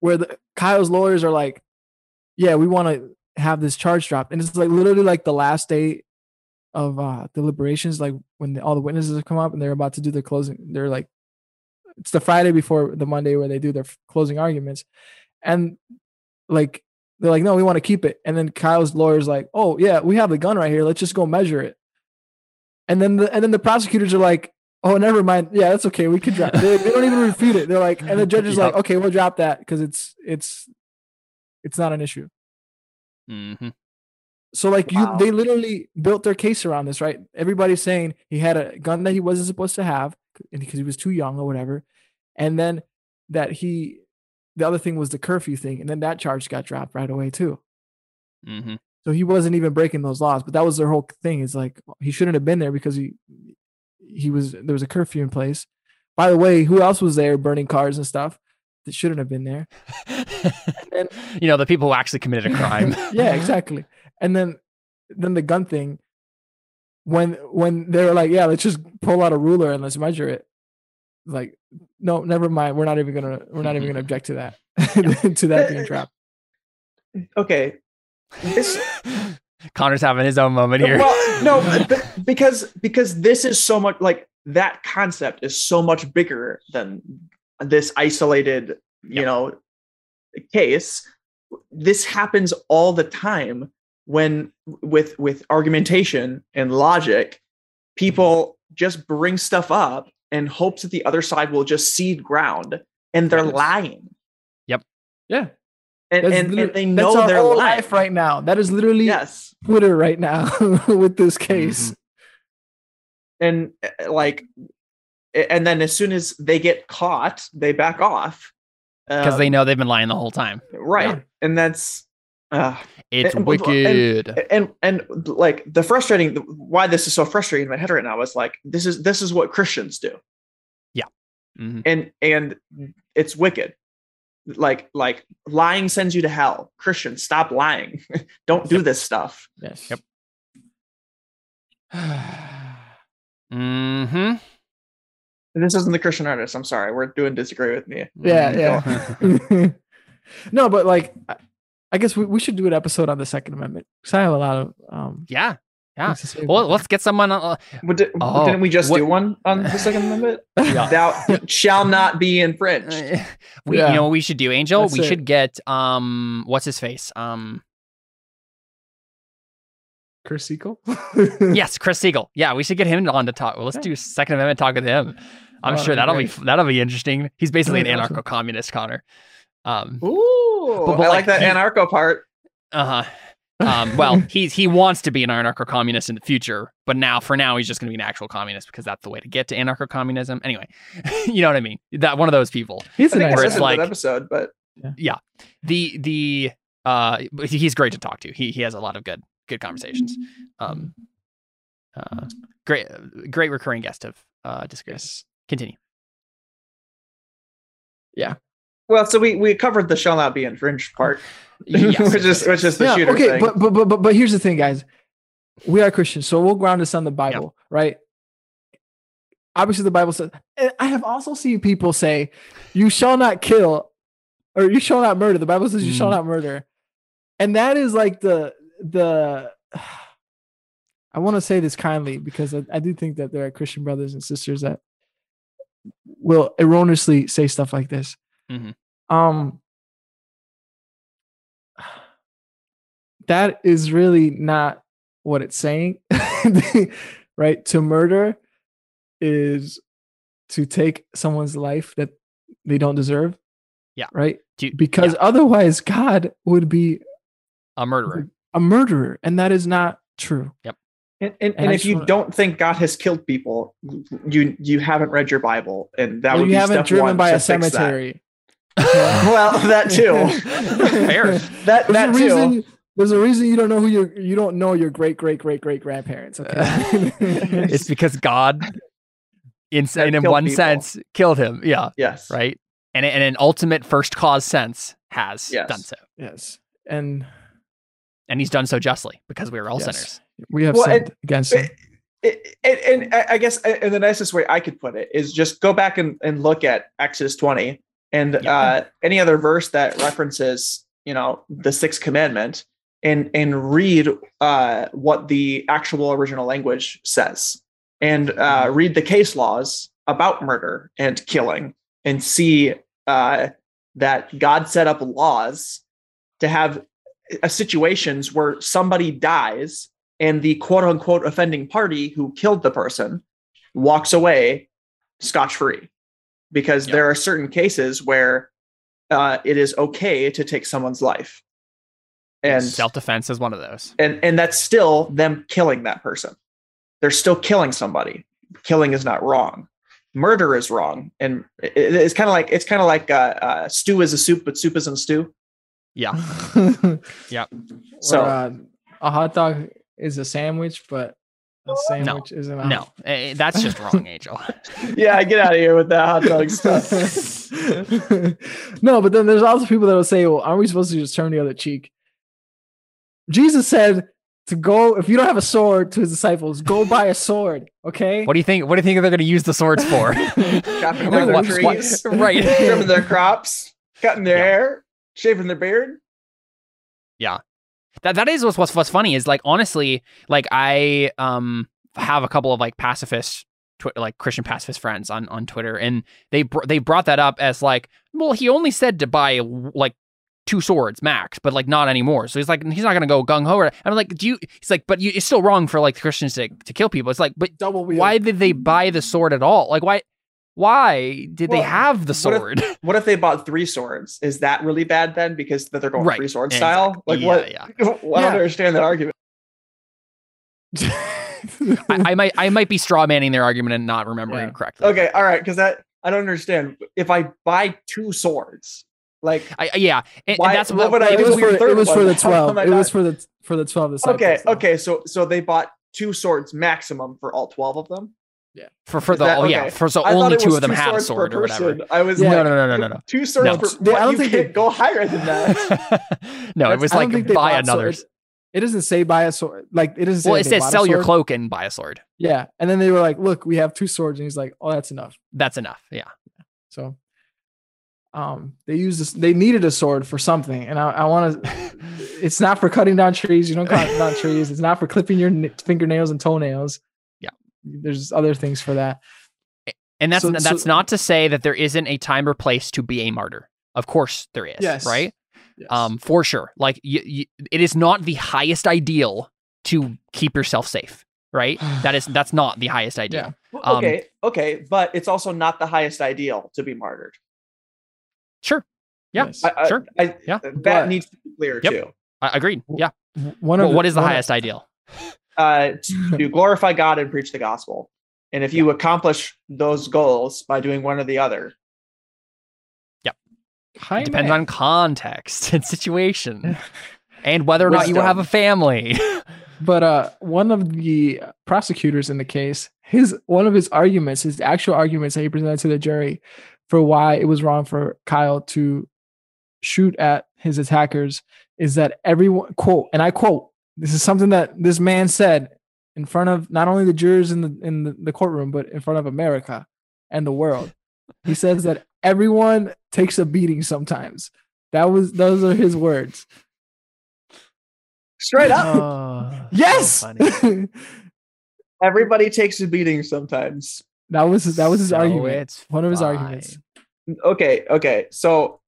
where the Kyle's lawyers are like, "Yeah, we want to have this charge dropped," and it's like literally like the last day of uh deliberations, like when the, all the witnesses have come up and they're about to do their closing. They're like, it's the Friday before the Monday where they do their closing arguments, and like they're like, "No, we want to keep it," and then Kyle's lawyers like, "Oh yeah, we have the gun right here. Let's just go measure it," and then the and then the prosecutors are like. Oh, never mind. Yeah, that's okay. We could drop. They, they don't even refute it. They're like, and the judge is like, okay, we'll drop that because it's it's it's not an issue. Mhm. So like you, they literally built their case around this, right? Everybody's saying he had a gun that he wasn't supposed to have and because he was too young or whatever, and then that he, the other thing was the curfew thing, and then that charge got dropped right away too. Mhm. So he wasn't even breaking those laws, but that was their whole thing. It's like he shouldn't have been there because he he was there was a curfew in place. By the way, who else was there burning cars and stuff that shouldn't have been there? And you know, the people who actually committed a crime. yeah, exactly. And then then the gun thing, when when they were like, yeah, let's just pull out a ruler and let's measure it. Like, no, never mind. We're not even gonna we're not even gonna object to that to that being dropped. Okay. This Connor's having his own moment here. Well, no, because because this is so much like that concept is so much bigger than this isolated, you Yep. know, case. This happens all the time when with with argumentation and logic, mm-hmm. people just bring stuff up and hopes that the other side will just cede ground, and they're lying. Yeah, And, and, and they that's know whole lying. life right now. That is literally Yes. Twitter right now with this case. and uh, like and then as soon as they get caught they back off Because Um, they know they've been lying the whole time. right Yeah. and that's uh It's and- wicked. and and like the frustrating why this is so frustrating in my head right now is like this is this is what christians do. Mhm. and and it's wicked. Like like lying sends you to hell. Christians stop lying. Don't do this stuff. Yes. Yep. Mm-hmm. this isn't the christian artist. I'm sorry. We're doing disagree with me. Yeah, yeah. no, but like, I, I guess we, we should do an episode on the Second Amendment because I have a lot of um. Yeah. Yeah. things to say Well, let's get someone. Uh, But di- Oh, didn't we just what- do one on the Second Amendment? Yeah. Thou shall not be infringed. we, Yeah. you know, what we should do, Angel. That's we it. should get um, what's his face? Um, Chris Siegel. yes, Chris Siegel. Yeah, we should get him on to talk. Well, let's do Second Amendment talk with him. I'm Oh, sure that'll be great. that'll be interesting. He's basically an anarcho-communist, Connor. Um, Ooh, But- but I like like that he- anarcho part. uh huh. Um, well, he's he wants to be an anarcho-communist in the future, but now for now he's just going to be an actual communist because that's the way to get to anarcho-communism. Anyway, you know what I mean? That one of those people. He's an nice where I it's said guy. in that like- episode, but yeah. The the uh, he's great to talk to. He he has a lot of good good conversations. Um, uh, great great recurring guest of uh, disgrace. Continue. Well, so we we covered the shall not be infringed part, Yes, which is which is the Yeah, shooter okay, thing. but, but but but but here's the thing, guys. We are Christians, so we'll ground this on the Bible, right? Obviously, the Bible says. and I have also seen people say, "You shall not kill," or "You shall not murder." The Bible says, "You shall Mm. not murder," and that is like the the. I want to say this kindly because I, I do think that there are Christian brothers and sisters that will erroneously say stuff like this. Mhm. Um, that is really not what it's saying, right? To murder is to take someone's life that they don't deserve. Yeah. Right. To- Because yeah, otherwise, God would be a murderer. a murderer, and that is not true. and, and, and and if you wanna- don't think God has killed people, you you haven't read your Bible, and that Or would you be haven't driven one by a fix that. cemetery. well, that too. Fair. That There's that a too. reason. There's a reason you don't know who your you don't know your great great great great grandparents. Okay. Uh, it's because God, in, That in, in one people. sense, killed him. Yeah, Yes. right. And in an ultimate first cause sense, has Yes. done so, yes, and and he's done so justly because we are all Yes. sinners. we have Well, sinned and- against him. It- it- and I I guess in the nicest way I could put it is just go back and, and look at Exodus 20 and Yeah. uh, any other verse that references, you know, the sixth commandment and and read uh, what the actual original language says. And uh, read the case laws about murder and killing and see uh, that God set up laws to have uh, situations where somebody dies and the quote unquote offending party who killed the person walks away scotch free because Yep. there are certain cases where uh, it is okay to take someone's life. And Self defense is one of those. and and that's still them killing that person. They're still killing somebody. Killing is not wrong. Murder is wrong. And it- it's kind of like it's kind of like uh, uh, stew is a soup but soup isn't stew. Yeah, Yeah. so So- uh, a hot dog is a sandwich, but a sandwich isn't. A no, eh, that's just wrong, Angel. yeah get out of here with that hot dog stuff no, but then there's also people that will say, "Well, aren't we supposed to just turn the other cheek?" Jesus said to go if you don't have a sword to his disciples, go buy a sword. Okay. What do you think? What do you think they're going to use the swords for? chopping Like, down what- trees right. trimming their crops cutting their Yeah. hair shaving their beard that that is what's, what's what's funny is like honestly like i um have a couple of like pacifist twi- like christian pacifist friends on on twitter and they br- they brought that up as like well he only said to buy like two swords max but like not anymore. So he's like he's not gonna go gung-ho and i'm like do you he's like but you, it's still wrong for like christians to, to kill people. It's like but Double why did they buy the sword at all? Like why why did they have the what if- sword? what if they bought three swords? Is that really bad then because that they're going Right, three sword exactly. style? Like Yeah, what yeah. i don't understand that argument. I, I might i might be straw manning their argument and not remembering Yeah. correctly. Okay all right because that i don't understand. If i buy two swords like I, yeah, and, and Why- that's what what, would I it was for the it was for the twelve. It was for the for the twelve okay okay so so they bought two swords maximum for all 12 of them for for the that- oh yeah for so I only two of them two had a sword or whatever. person. i was Yeah. like No, no, no, no, no, two swords No. per They- I don't you think can't they- go higher than that no. It was like buy another. sword- It doesn't say buy a sword. Like it doesn't say. well, it says sell your cloak and buy a sword. Yeah, and then they were like, "Look, we have two swords," and he's like, "Oh, that's enough." That's enough. Yeah. So, um, they used this. They needed a sword for something, and I, I want to. it's not for cutting down trees. You don't cut down trees. It's not for clipping your n- fingernails and toenails. Yeah. there's other things for that. And that's So- that's so- not to say that there isn't a time or place to be a martyr. Of course there is. Yes. Right. Yes. Um, for sure. Like y- y- it is not the highest ideal to keep yourself safe. right? that is that's not the highest ideal. Yeah. Um, okay, okay, but it's also not the highest ideal to be martyred. Sure. Yeah. Yes. I, I, Sure. I, Yeah. that But- needs to be clear Yep. too. I agreed. Yeah. One Well, of what is the one of- highest ideal? Uh, to glorify God and preach the gospel, and if you accomplish those goals by doing one or the other, Jaime. Depends on context and situation, and whether or not you have a family. But uh, one of the prosecutors in the case, his one of his arguments, his actual arguments that he presented to the jury for why it was wrong for Kyle to shoot at his attackers is that everyone quote, and I quote, this is something that this man said in front of not only the jurors in the in the, the courtroom, but in front of America and the world. He says that everyone takes a beating sometimes. That was those are his words. straight up, Oh, Yes. so everybody takes a beating sometimes. that was his, that was his So argument. it's One of his fine. arguments. Okay, okay, so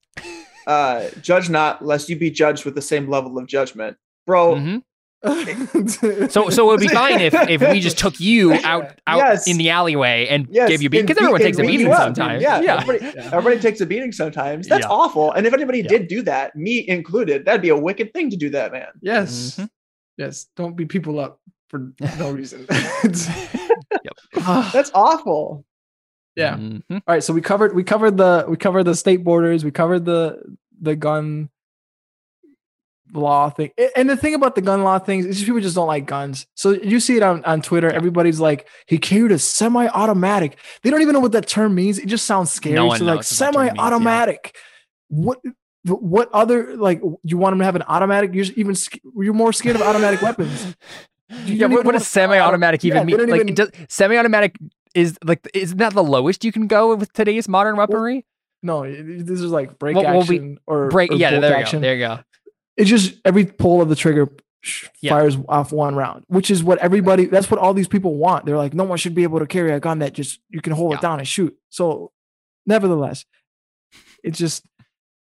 uh, judge not, lest you be judged with the same level of judgment, bro. Mhm. So so it would be fine if if we just took you out out Yes. in the alleyway and Yes, gave you a beating because everyone takes a beating sometimes. Yeah, yeah. Everybody, everybody takes a beating sometimes. That's Yeah. awful. And if anybody Yeah. did do that, me included, that'd be a wicked thing to do that, man. yes, Mhm. yes. Don't beat people up for no reason. Yep. That's awful. yeah. Mhm. All right. So we covered we covered the we covered the state borders. We covered the the gun law thing. And the thing about the gun law things is just people just don't like guns. So you see it on, on Twitter. Everybody's like, he carried a semi-automatic. They don't even know what that term means. It just sounds scary. No so like that term yeah. semi-automatic. What what other like you want them to have an automatic? You're even you're more scared of automatic weapons. You Yeah, what, what does semi-automatic even they mean? Like, even- does, semi-automatic is like, isn't that the lowest you can go with today's modern weaponry? No, this is like break Well, well, we- action or Break, or yeah, there you go, there you go. It's just every pull of the trigger sh- Yeah. fires off one round, which is what everybody. That's what all these people want. They're like, no one should be able to carry a gun that just you can hold Yeah. it down and shoot. So, nevertheless, it's just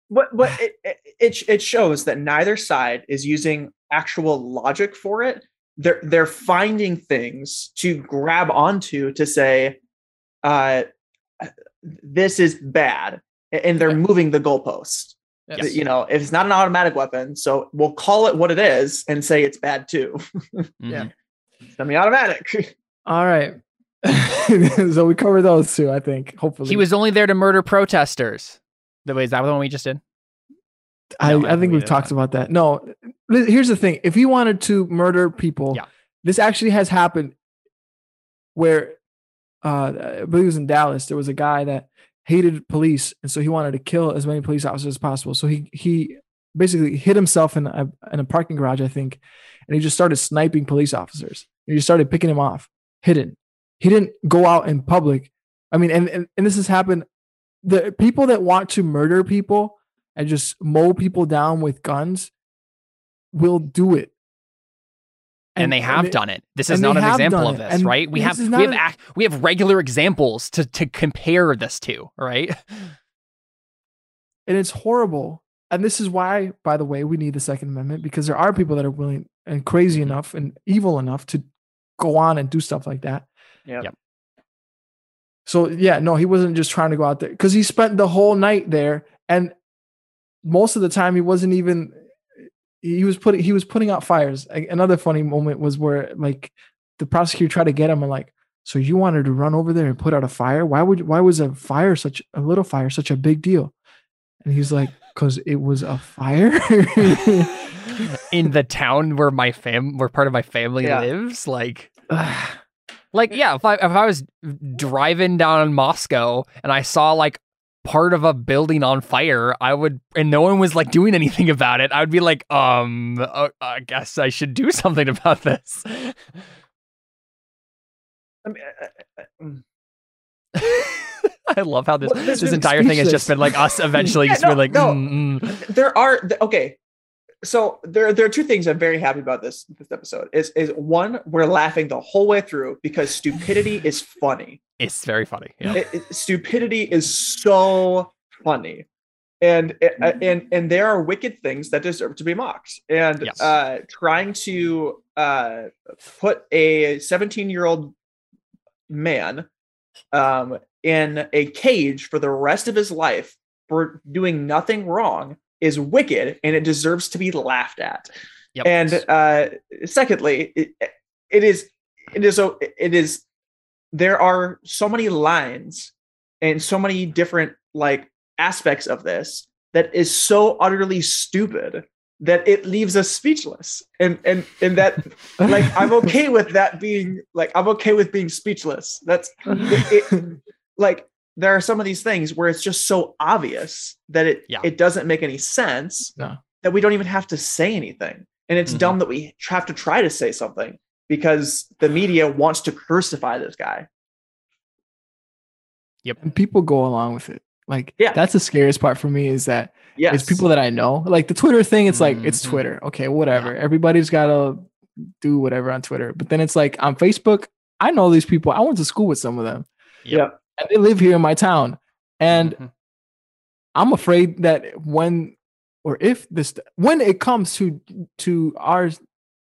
But but it, it it it shows that neither side is using actual logic for it. They're they're finding things to grab onto to say, uh, this is bad, and they're moving the goalpost. Yes. You know, if it's not an automatic weapon, so we'll call it what it is and say it's bad too. Yeah. Mhm. Semi-automatic. all right. so we covered those two, I think. Hopefully, He was only there to murder protesters. The way is that the one we just did? I, No, I I think think we we've talked that. about that. No, here's the thing: if he wanted to murder people, Yeah. this actually has happened. Where, uh, I believe it was in Dallas. There was a guy that hated police, and so he wanted to kill as many police officers as possible. So he he basically hid himself in a in a parking garage, I think, and he just started sniping police officers. And He started picking them off, hidden. He didn't go out in public. I mean, and and, and this has happened. The people that want to murder people and just mow people down with guns will do it. And, they have it- done it. This is not an example of this, And right? We this have we have an- ac- we have regular examples to to compare this to, right? and it's horrible. And this is why, by the way, we need the Second Amendment because there are people that are willing and crazy mm-hmm. enough and evil enough to go on and do stuff like that. Yeah. Yep. So yeah, no, he wasn't just trying to go out there because he spent the whole night there, and most of the time he wasn't even. He was putting he was putting out fires. Another funny moment was where like the prosecutor tried to get him and like, so you wanted to run over there and put out a fire? Why would why was a fire such a little fire such a big deal? And he's like, because it was a fire. In the town where my fam where part of my family Yeah. lives, like like yeah, if I if I was driving down Moscow and I saw like part of a building on fire, I would and no one was like doing anything about it. I would be like, um, uh, I guess I should do something about this. I mean, uh, uh, uh, mm. I love how this Well, this entire thing has just been like us eventually Yeah, just no, being like, no. mm, mm. there are okay so there there are two things i'm very happy about this this episode is is one we're laughing the whole way through because stupidity is funny it's very funny. Yeah. It- it- stupidity is so funny and and and there are wicked things that deserve to be mocked and Yes. uh trying to uh put a 17 year old man um in a cage for the rest of his life for doing nothing wrong is wicked and it deserves to be laughed at Yep. and uh secondly it, it is it is so it is there are so many lines and so many different like aspects of this that is so utterly stupid that it leaves us speechless and and and that like i'm okay with that being like i'm okay with being speechless that's it, it- like there are some of these things where it's just so obvious that it Yeah. it doesn't make any sense No. that we don't even have to say anything and it's Mhm. dumb that we have to try to say something because the media wants to crucify this guy Yep. and people go along with it. Like, Yeah. that's the scariest part for me is that yes it's people that I know. Like the Twitter thing, it's like it's Mhm. Twitter. Okay, whatever. Everybody's gotta do whatever on Twitter. But then it's like on Facebook, I know these people. I went to school with some of them. yeah And they live here in my town. And Mhm. I'm afraid that when or if this when it comes to to our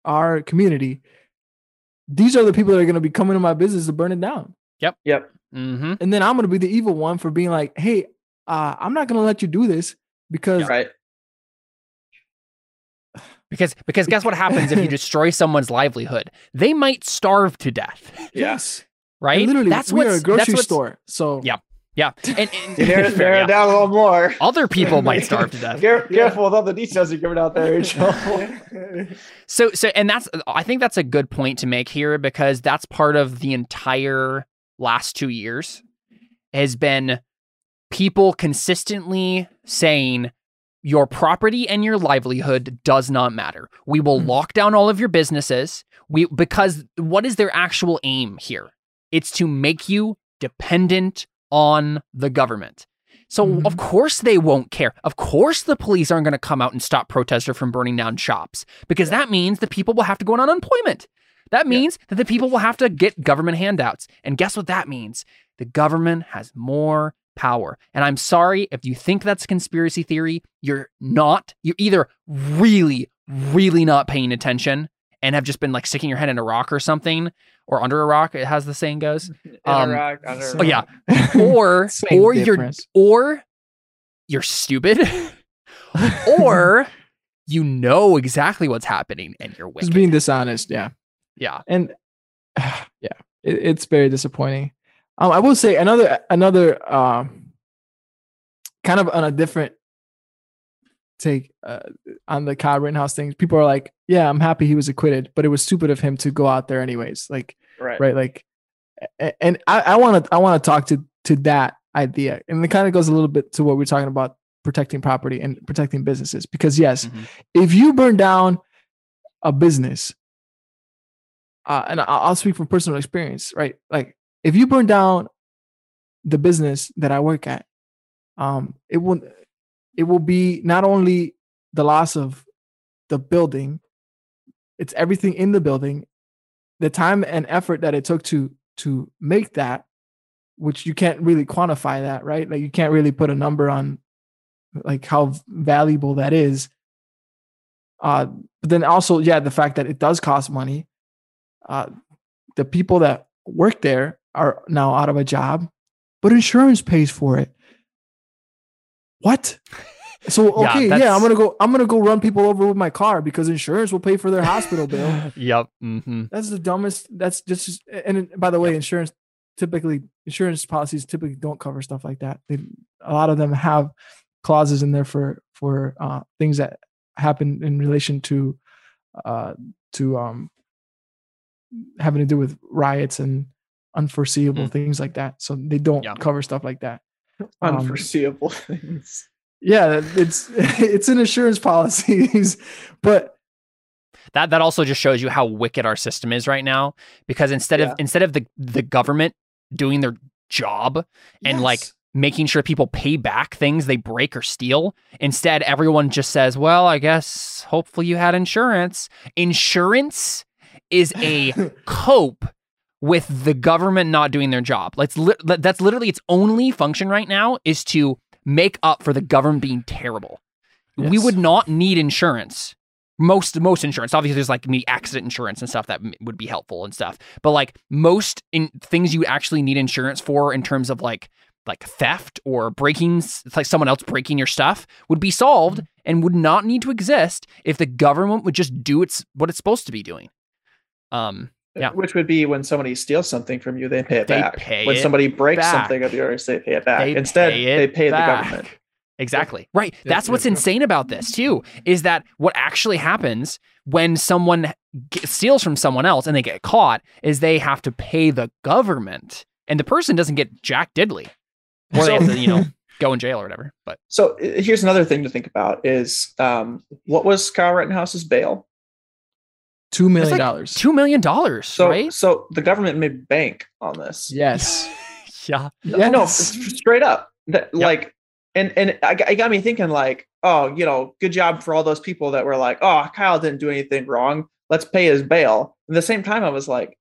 our community, these are the people that are gonna be coming to my business to burn it down. yep Yep. Mhm. And then I'm gonna be the evil one for being like, hey, uh, I'm not gonna let you do this because right Because because guess what happens if you destroy someone's livelihood? They might starve to death, yes. right? And literally, that's we are a grocery store. So Yeah. Yeah, and, and narrow, fair, narrow yeah. down a little more other people might starve to death. Care- careful with all the details you're giving out there Rachel. So so and that's I think that's a good point to make here because that's part of the entire last 2 years has been people consistently saying your property and your livelihood does not matter. We will Mhm. lock down all of your businesses. We because what is their actual aim here? It's to make you dependent on the government. So Mhm. of course they won't care. Of course the police aren't going to come out and stop protesters from burning down shops because that means the people will have to go on unemployment. That means that the people will have to get government handouts. And guess what that means? The government has more power. And I'm sorry if you think that's a conspiracy theory, you're not. You're either really, really not paying attention and have just been like sticking your head in a rock or something, or under a rock, it has the saying goes. Um, under- Oh yeah, or or you're or you're stupid, or you know exactly what's happening and you're just being dishonest. Yeah. yeah, and yeah, it, it's very disappointing. Um, I will say another another um, kind of on a different take uh, on the Kyle Rittenhouse thing. People are like, "Yeah, I'm happy he was acquitted, but it was stupid of him to go out there anyways." Like, right right? Like, and I want to I want to talk to to that idea, and it kind of goes a little bit to what we're talking about protecting property and protecting businesses. Because yes, Mhm. if you burn down a business, uh, and I'll, I'll speak from personal experience, right? Like, if you burn down the business that I work at, um, it will it will be not only the loss of the building, it's everything in the building, the time and effort that it took to to make that, which you can't really quantify that, right? Like you can't really put a number on like how valuable that is. Uh, but then also, yeah, the fact that it does cost money. Uh, the people that work there are now out of a job, but insurance pays for it. What? So okay, yeah, that's- I'm gonna go. I'm gonna go run people over with my car because insurance will pay for their hospital bill. yep. Mm-hmm. That's the dumbest. That's just. And by the way, insurance typically insurance policies typically don't cover stuff like that. They, a lot of them have clauses in there for for uh, things that happen in relation to uh, to um, having to do with riots and unforeseeable Mm. things like that. So they don't Yeah. cover stuff like that. Um, unforeseeable things Yeah, it's it's in insurance policies, but That that also just shows you how wicked our system is right now. Because instead Yeah. of instead of the the government doing their job and like making sure people pay back things they break or steal, instead everyone just says, "Well, I guess hopefully you had insurance." Insurance is a cope with the government not doing their job. Let's li- that's literally its only function right now is to make up for the government being terrible. We would not need insurance. Most most insurance, obviously, there's like me accident insurance and stuff that m- would be helpful and stuff. But like most in things you actually need insurance for in terms of like like theft or breaking, it's like someone else breaking your stuff, would be solved and would not need to exist if the government would just do its what it's supposed to be doing. Um, Yeah. Which would be when somebody steals something from you, they pay it They back. pay when it somebody breaks back. something of yours, they pay it back. They Instead, pay it they pay back. the government. Exactly. Right. Yeah, That's what's yeah. insane about this too is that what actually happens when someone steals from someone else and they get caught is they have to pay the government and the person doesn't get jack diddley or they have to, you know, go in jail or whatever. But So here's another thing to think about: is um, what was Kyle Rittenhouse's bail? Two million like dollars. two million dollars, So, right? so the government made bank on this. yes. Yeah. yes. No, straight up. That, Like, and and I, got- it got me thinking, like, oh, you know, good job for all those people that were like, oh, Kyle didn't do anything wrong. Let's pay his bail. At the same time, I was like,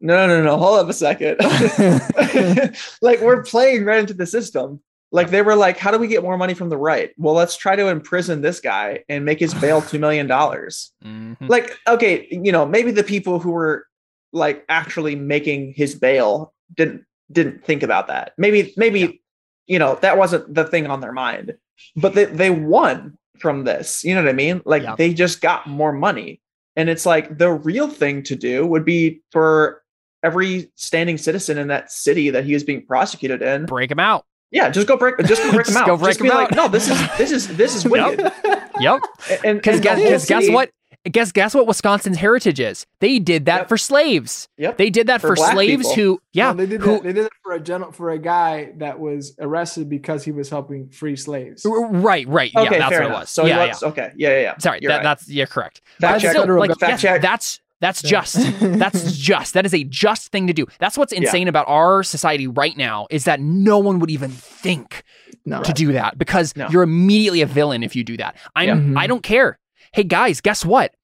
no, no, no, no, hold up a second. like, we're playing right into the system. Like, they were like, how do we get more money from the right? Well, let's try to imprison this guy and make his bail $2 million. Mhm. like okay you know maybe the people who were like actually making his bail didn't didn't think about that maybe maybe you know that wasn't the thing on their mind but they, they won from this you know what i mean like Yeah. they just got more money and it's like the real thing to do would be for every standing citizen in that city that he was being prosecuted in Break him out. Yeah just go break just go break Just them out go break just be them like out. no this is this is this is wicked Yep. and Because and guess, guess what? Guess guess what Wisconsin's heritage is? They did that Yep. for slaves. Yep. They did that For for, slaves people. who yeah, No, they did who, that. They did it for a gen- for a guy that was arrested because he was helping free slaves. right, right. okay yeah, that's what enough. it was. so yeah, he yeah. okay yeah yeah yeah Sorry, that, right. that's you're correct. Fact uh, check. still, like, government. yeah, Fact check. that's that's Yeah. just. That's just. That is a just thing to do. That's what's insane about our society right now is that no one would even think No. to do that because No. you're immediately a villain if you do that. I'm Yeah. I mm-hmm. don't care. Hey guys, guess what?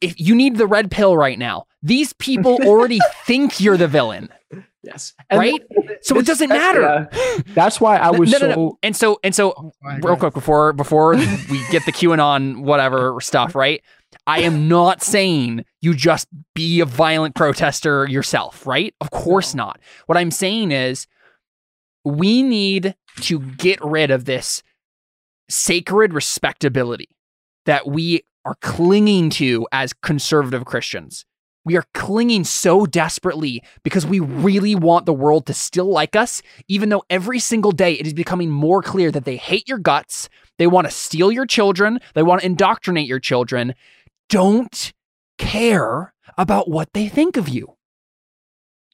If you need the red pill right now, these people already think you're the villain, Yes. And right? So it doesn't That's- matter. yeah. That's why I was no, no, so. no. And so and so Oh, real God. quick before before we get the QAnon whatever stuff, right? I am not saying you just be a violent protester yourself, right? Of course not. What I'm saying is we need to get rid of this sacred respectability that we are clinging to as conservative Christians. We are clinging so desperately because we really want the world to still like us, even though every single day it is becoming more clear that they hate your guts. They want to steal your children. They want to indoctrinate your children. Don't care about what they think of you.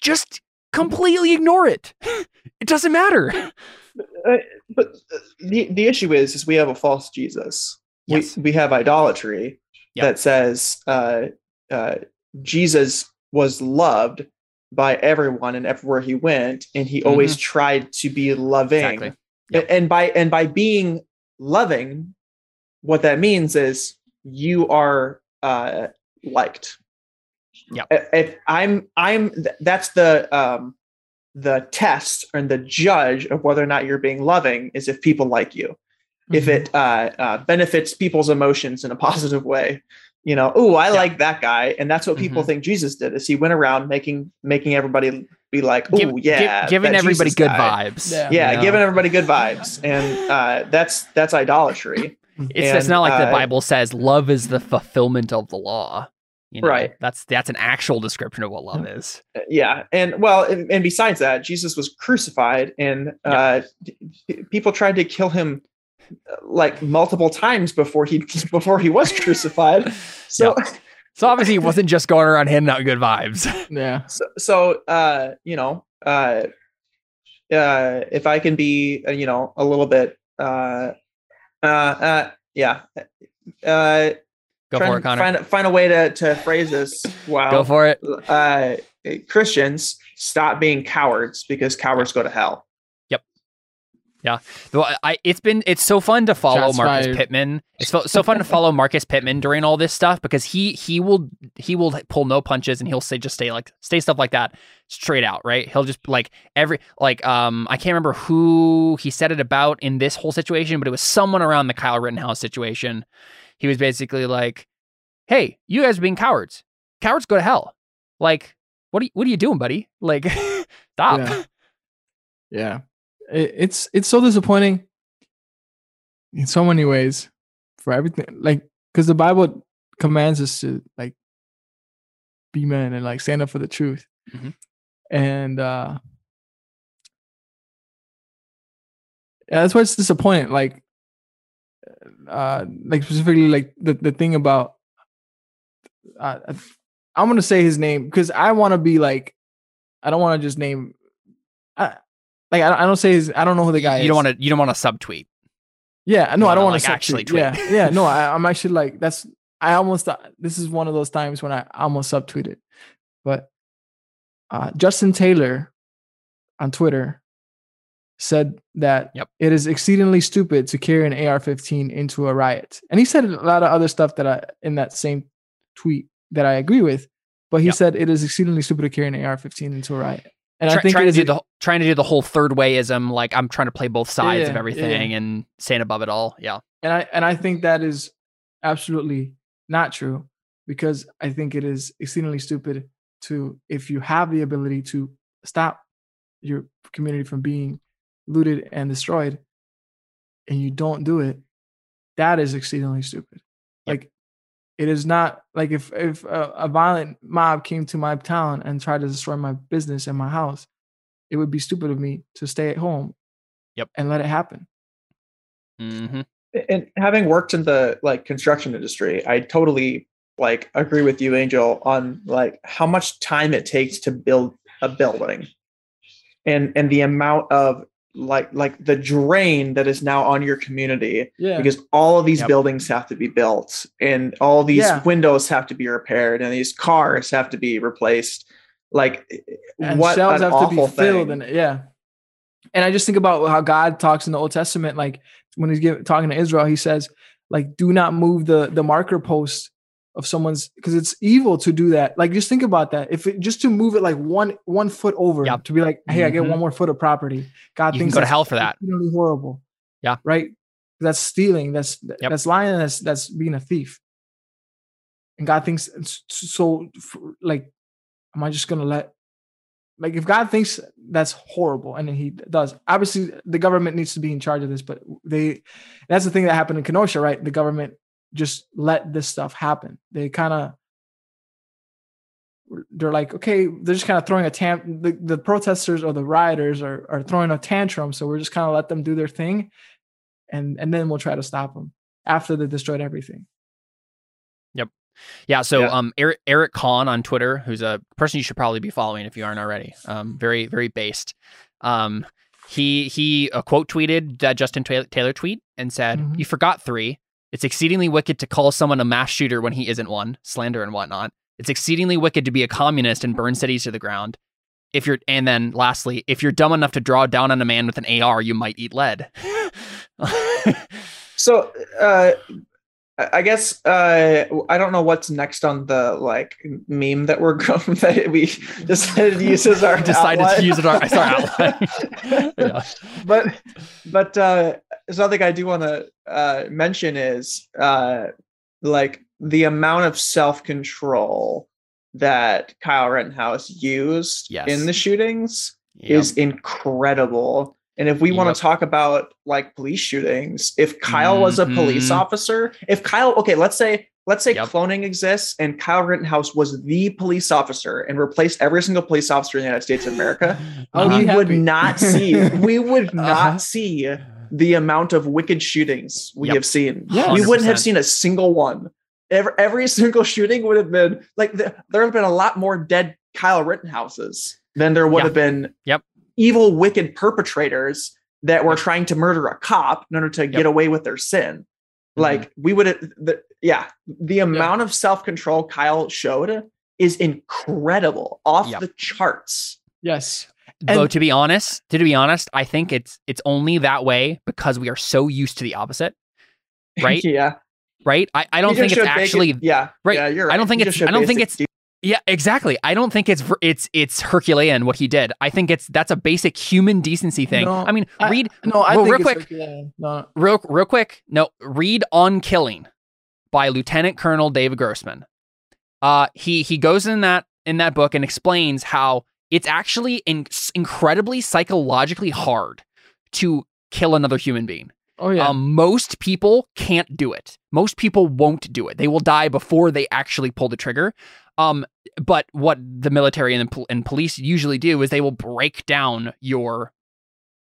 Just completely ignore it. It doesn't matter. Uh, but uh, the the issue is is we have a false Jesus. Yes. We we have idolatry Yep. that says uh, uh, Jesus was loved by everyone and everywhere he went, and he always tried to be loving. Mm-hmm. Exactly. Yep. And by and by being loving, what that means is you are uh, liked. Yep. If- If I'm I'm that's the um the test and the judge of whether or not you're being loving is if people like you if Mm-hmm. it uh, uh, benefits people's emotions in a positive way you know oh i Yeah. like that guy and that's what people Mhm. think jesus did is he went around making making everybody be like oh Give- yeah give- giving everybody Jesus good guy." vibes. Yeah. yeah you know? giving everybody good vibes and uh, that's that's idolatry It's, it's not like the uh, Bible says love is the fulfillment of the law. You know? Right. That's that's an actual description of what love is. yeah and well and, and besides that jesus was crucified and uh, p- people tried to kill him uh, like multiple times before he before he was crucified so So obviously, he wasn't just going around handing out good vibes. Yeah. so, so uh you know uh uh if i can be uh, you know a little bit uh uh uh yeah uh Go for it, Connor. find, find a way to to phrase this wow Go for it. uh christians stop being cowards because cowards go to hell Yeah, I, it's been it's so fun to follow Shots Marcus fired. Pittman. It's so, so fun to follow Marcus Pittman during all this stuff because he he will he will pull no punches and he'll say just stay like stay stuff like that straight out, right? He'll just like every like um I can't remember who he said it about in this whole situation, but it was someone around the Kyle Rittenhouse situation. He was basically like, "Hey, you guys are being cowards. Cowards go to hell. Like, what are you, what are you doing, buddy? Like, stop." Yeah. Yeah. It, it's it's so disappointing in so many ways for everything. Like, because the Bible commands us to like be men and like stand up for the truth. Mhm. And uh yeah, that's why it's disappointing. Like uh like specifically like the, the thing about uh, I'm gonna say his name because I want to be like I don't want to just name like I, I don't say his I don't know who the guy is. you don't want to you don't want to subtweet. Yeah, no, I don't want to like, actually tweet. Yeah, yeah, no, I, I'm actually like that's. I almost uh, this is one of those times when I almost subtweeted, but uh, Justin Taylor on Twitter said that Yep. it is exceedingly stupid to carry an AR-15 into a riot, and he said a lot of other stuff that I in that same tweet that I agree with, but he Yep. said it is exceedingly stupid to carry an AR-15 into a riot, and Try- I think trying to do the trying to do the whole third wayism, like I'm trying to play both sides of everything yeah. and staying above it all. Yeah, and I and I think that is absolutely not true because I think it is exceedingly stupid to if you have the ability to stop your community from being looted and destroyed and you don't do it that is exceedingly stupid like it is not like if if a, a violent mob came to my town and tried to destroy my business and my house it would be stupid of me to stay at home Yep. and let it happen Mm-hmm. and having worked in the like construction industry i totally like agree with you angel on like how much time it takes to build a building and and the amount of like like the drain that is now on your community yeah because all of these Yep. buildings have to be built and all these Yeah. windows have to be repaired and these cars have to be replaced like and what shelves an have to be filled thing. and yeah and i just think about how god talks in the old testament like when he's giving, talking to israel he says like do not move the the marker post of someone's because it's evil to do that like just think about that if it just to move it like one one foot over Yep. to be like hey i get Mhm. one more foot of property god You thinks go to hell for that. exceedingly horrible Yeah. right that's stealing that's Yep. that's lying that's that's being a thief and god thinks so like am i just gonna let like if god thinks that's horrible and he does obviously the government needs to be in charge of this but they that's the thing that happened in kenosha right the government just let this stuff happen they kind of they're like okay they're just kind of throwing a tam the, the protesters or the rioters are, are throwing a tantrum so we're just kind of let them do their thing and and then we'll try to stop them after they destroyed everything Yep. yeah. So Yeah. um, Eric Eric Kahn on Twitter, who's a person you should probably be following if you aren't already. Um, very very based. Um, he he uh, quote tweeted that Justin Taylor, Taylor tweet and said, Mhm. "You forgot three. It's exceedingly wicked to call someone a mass shooter when he isn't one, slander and whatnot. It's exceedingly wicked to be a communist and burn cities to the ground. If you're, and then lastly, if you're dumb enough to draw down on a man with an AR, you might eat lead. So, uh, I guess uh, I don't know what's next on the like meme that we're going that we decided to use as our Decided to use it as our outline. Yeah. But but uh, something I do want to uh, mention is uh, like the amount of self control that Kyle Rittenhouse used Yes. in the shootings Yep. is incredible. And if we want to talk about like police shootings, if Kyle was a police Mhm. officer, if Kyle, okay, let's say let's say Yep. cloning exists and Kyle Rittenhouse was the police officer and replaced every single police officer in the United States of America, I would we be would happy. not see we would not Uh-huh. see the amount of wicked shootings we Yep. have seen. Yeah, we wouldn't have seen a single one. Every, every single shooting would have been like th- there have been a lot more dead Kyle Rittenhouses than there would Yeah. have been Yep. evil, wicked perpetrators that were trying to murder a cop in order to get away with their sin. Mm-hmm. Like we would, the, yeah, the amount of self control Kyle showed is incredible, off Yep. the charts. yes Though to be honest, to be honest, I think it's it's only that way because we are so used to the opposite, right? yeah. right? I, I don't think it's showed basic- actually yeah. right. Yeah, you're I don't think He it's I don't think basic it's yeah, exactly. I don't think it's it's it's Herculean what he did. I think it's that's a basic human decency thing. No, I mean, I- read No, I well, think real it's quick, No, real real quick. No, read on killing by Lieutenant Colonel David Grossman. Uh, he he goes in that in that book and explains how it's actually in, incredibly psychologically hard to kill another human being. oh yeah, Um, most people can't do it. Most people won't do it. They will die before they actually pull the trigger. Um, but what the military and, pol- and police usually do is they will break down your